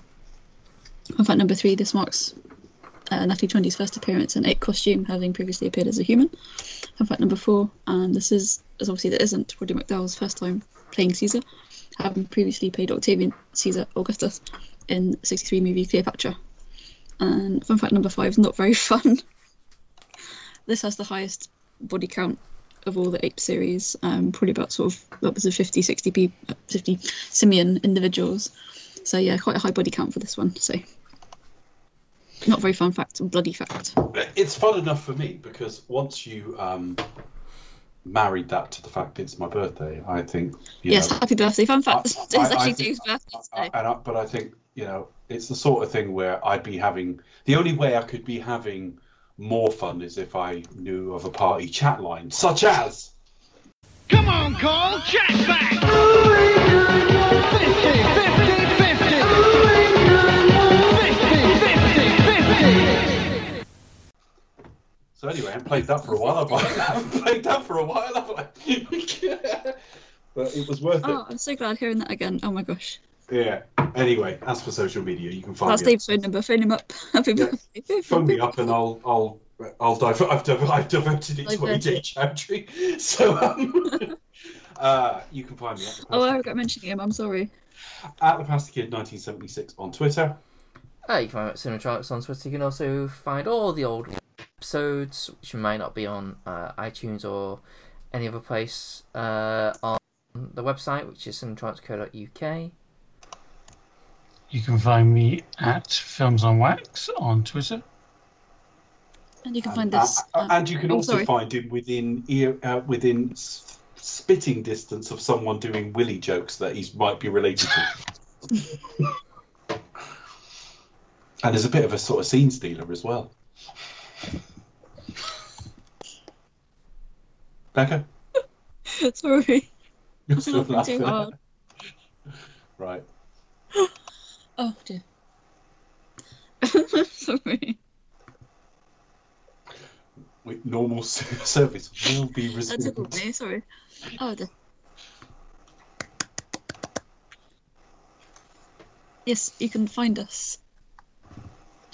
Fun fact number three: This marks uh, Trundy's first appearance in ape costume, having previously appeared as a human. Fun fact number four: And this is, as obviously that isn't Roddy McDowall's first time playing Caesar, having previously played Octavian Caesar Augustus in the '63 movie Cleopatra. And fun fact number five is not very [laughs] fun. this has the highest body count of all the ape series, um, probably about sort of upwards of 50, 60 people, 50 simian individuals. So yeah, quite a high body count for this one. So not very fun fact, bloody fact. It's fun enough for me because once you um, married that to the fact it's my birthday, I think you yes, know, happy birthday. Fun fact: I- it's I- I actually think- Dave's birthday I- today. and I, but I think you know it's the sort of thing where I'd be having the only way I could be having more fun is if I knew of a party chat line, such as Come on, Cole, chat back! So anyway, I haven't played that for a while. I? [laughs] I haven't played that for a while, have I? [laughs] but it was worth it. Oh, I'm so glad hearing that again. Oh my gosh. Yeah. Anyway, as for social media, you can find That's me. Dave's phone number. Phone him up. [laughs] Happy Yeah. birthday. Phone me up and I'll I'll I'll dive. I've, div- I've diverted it to Divert Ajay Chowdhury. So um, uh, you can find me at the, Oh, I Pasta, regret mentioning him. I'm sorry. at the Pasta Kid 1976 on Twitter. Uh, you can find Cinematronics on Twitter. You can also find all the old episodes, which might not be on uh, iTunes or any other place, uh, on the website, which is cinematronics.co.uk. You can find me at Films on Wax on Twitter. And you can And, find this. uh, um, and you can oh, also sorry. find him within ear uh, within s- spitting distance of someone doing willy jokes that he might be related to. [laughs] and there's a bit of a sort of scene stealer as well. Becca, [laughs] sorry. you're still laughing too laughing. hard. [laughs] Right. [gasps] Oh dear. [laughs] sorry. With normal service will be That resumed. tickled me. Sorry. Oh dear. Yes, you can find us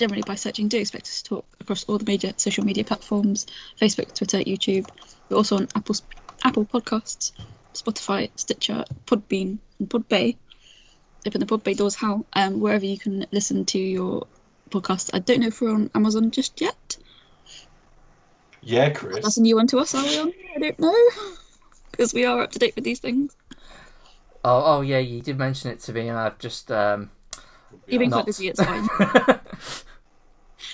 generally by searching Do Expect Us to Talk across all the major social media platforms Facebook, Twitter, YouTube. We're also on Apple, Apple Podcasts, Spotify, Stitcher, Podbean, and Podbay. Open the Podbay doors, Hal? Um, wherever you can listen to your podcast. I don't know if we're on Amazon just yet. Yeah, Chris. That's a new one to us, are we on? I don't know. [laughs] Because we are up to date with these things. Oh, oh yeah, you did mention it to me, and I've just um. You've been quite busy. It's fine. [laughs]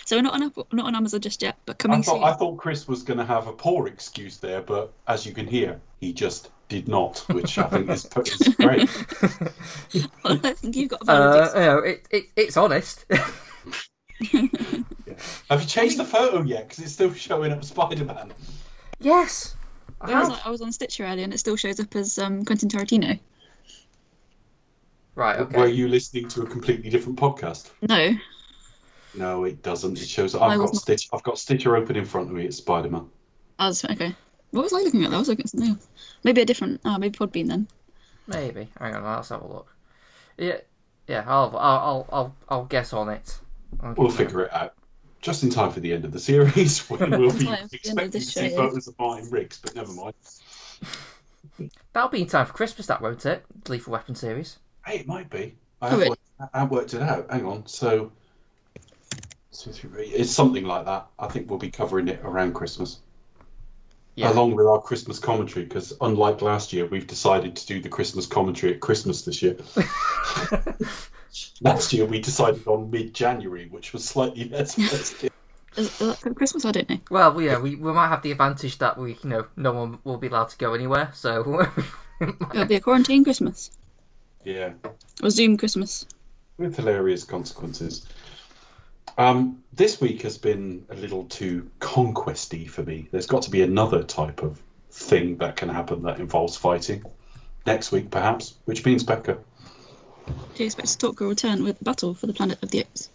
so we're not on Apple, not on Amazon just yet, but I coming thought, soon. I thought Chris was going to have a poor excuse there, but as you can hear, he just did not, which I think is, is great. [laughs] [laughs] Well, I think you've got a valid Uh, you know, it, it it's honest. [laughs] Have you changed the photo yet? Because it's still showing up Spider-Man. yes. I I was. I was on Stitcher earlier, and it still shows up as um, Quentin Tarantino. Right. Okay. Were you listening to a completely different podcast? No, No, it doesn't. It shows. I I've got not- Stitch. I've got Stitcher open in front of me. It's Spider-Man. I was okay. What was I looking at? I was looking at something else. Maybe a different. Ah, maybe Podbean then. Maybe. Hang on. Let's have a look. Yeah. Yeah. I'll I'll I'll I'll, I'll guess on it. I'll We'll on figure it out. Just in time for the end of the series, [laughs] when we'll be Time for the end expecting of to see photos of Martin Riggs, but never mind. [laughs] That'll be in time for Christmas, that won't it? Lethal Weapon series. Hey, it might be. I Oh, have really? worked, I have worked it out. Hang on. So, two, three, three, it's something like that. I think we'll be covering it around Christmas, Yeah. along with our Christmas commentary. Because unlike last year, we've decided to do the Christmas commentary at Christmas this year. [laughs] last year we decided on mid-January, which was slightly less festive. Is, is that for Christmas? I don't know. Well, yeah, we, we might have the advantage that we, you know, no one will be allowed to go anywhere. So, [laughs] It'll be a quarantine Christmas yeah, or Zoom Christmas. with hilarious consequences. Um, this week has been a little too conquesty for me. There's got to be another type of thing that can happen that involves fighting. Next week, perhaps, which means Becca. Do you expect to talk or return with Battle for the Planet of the Apes?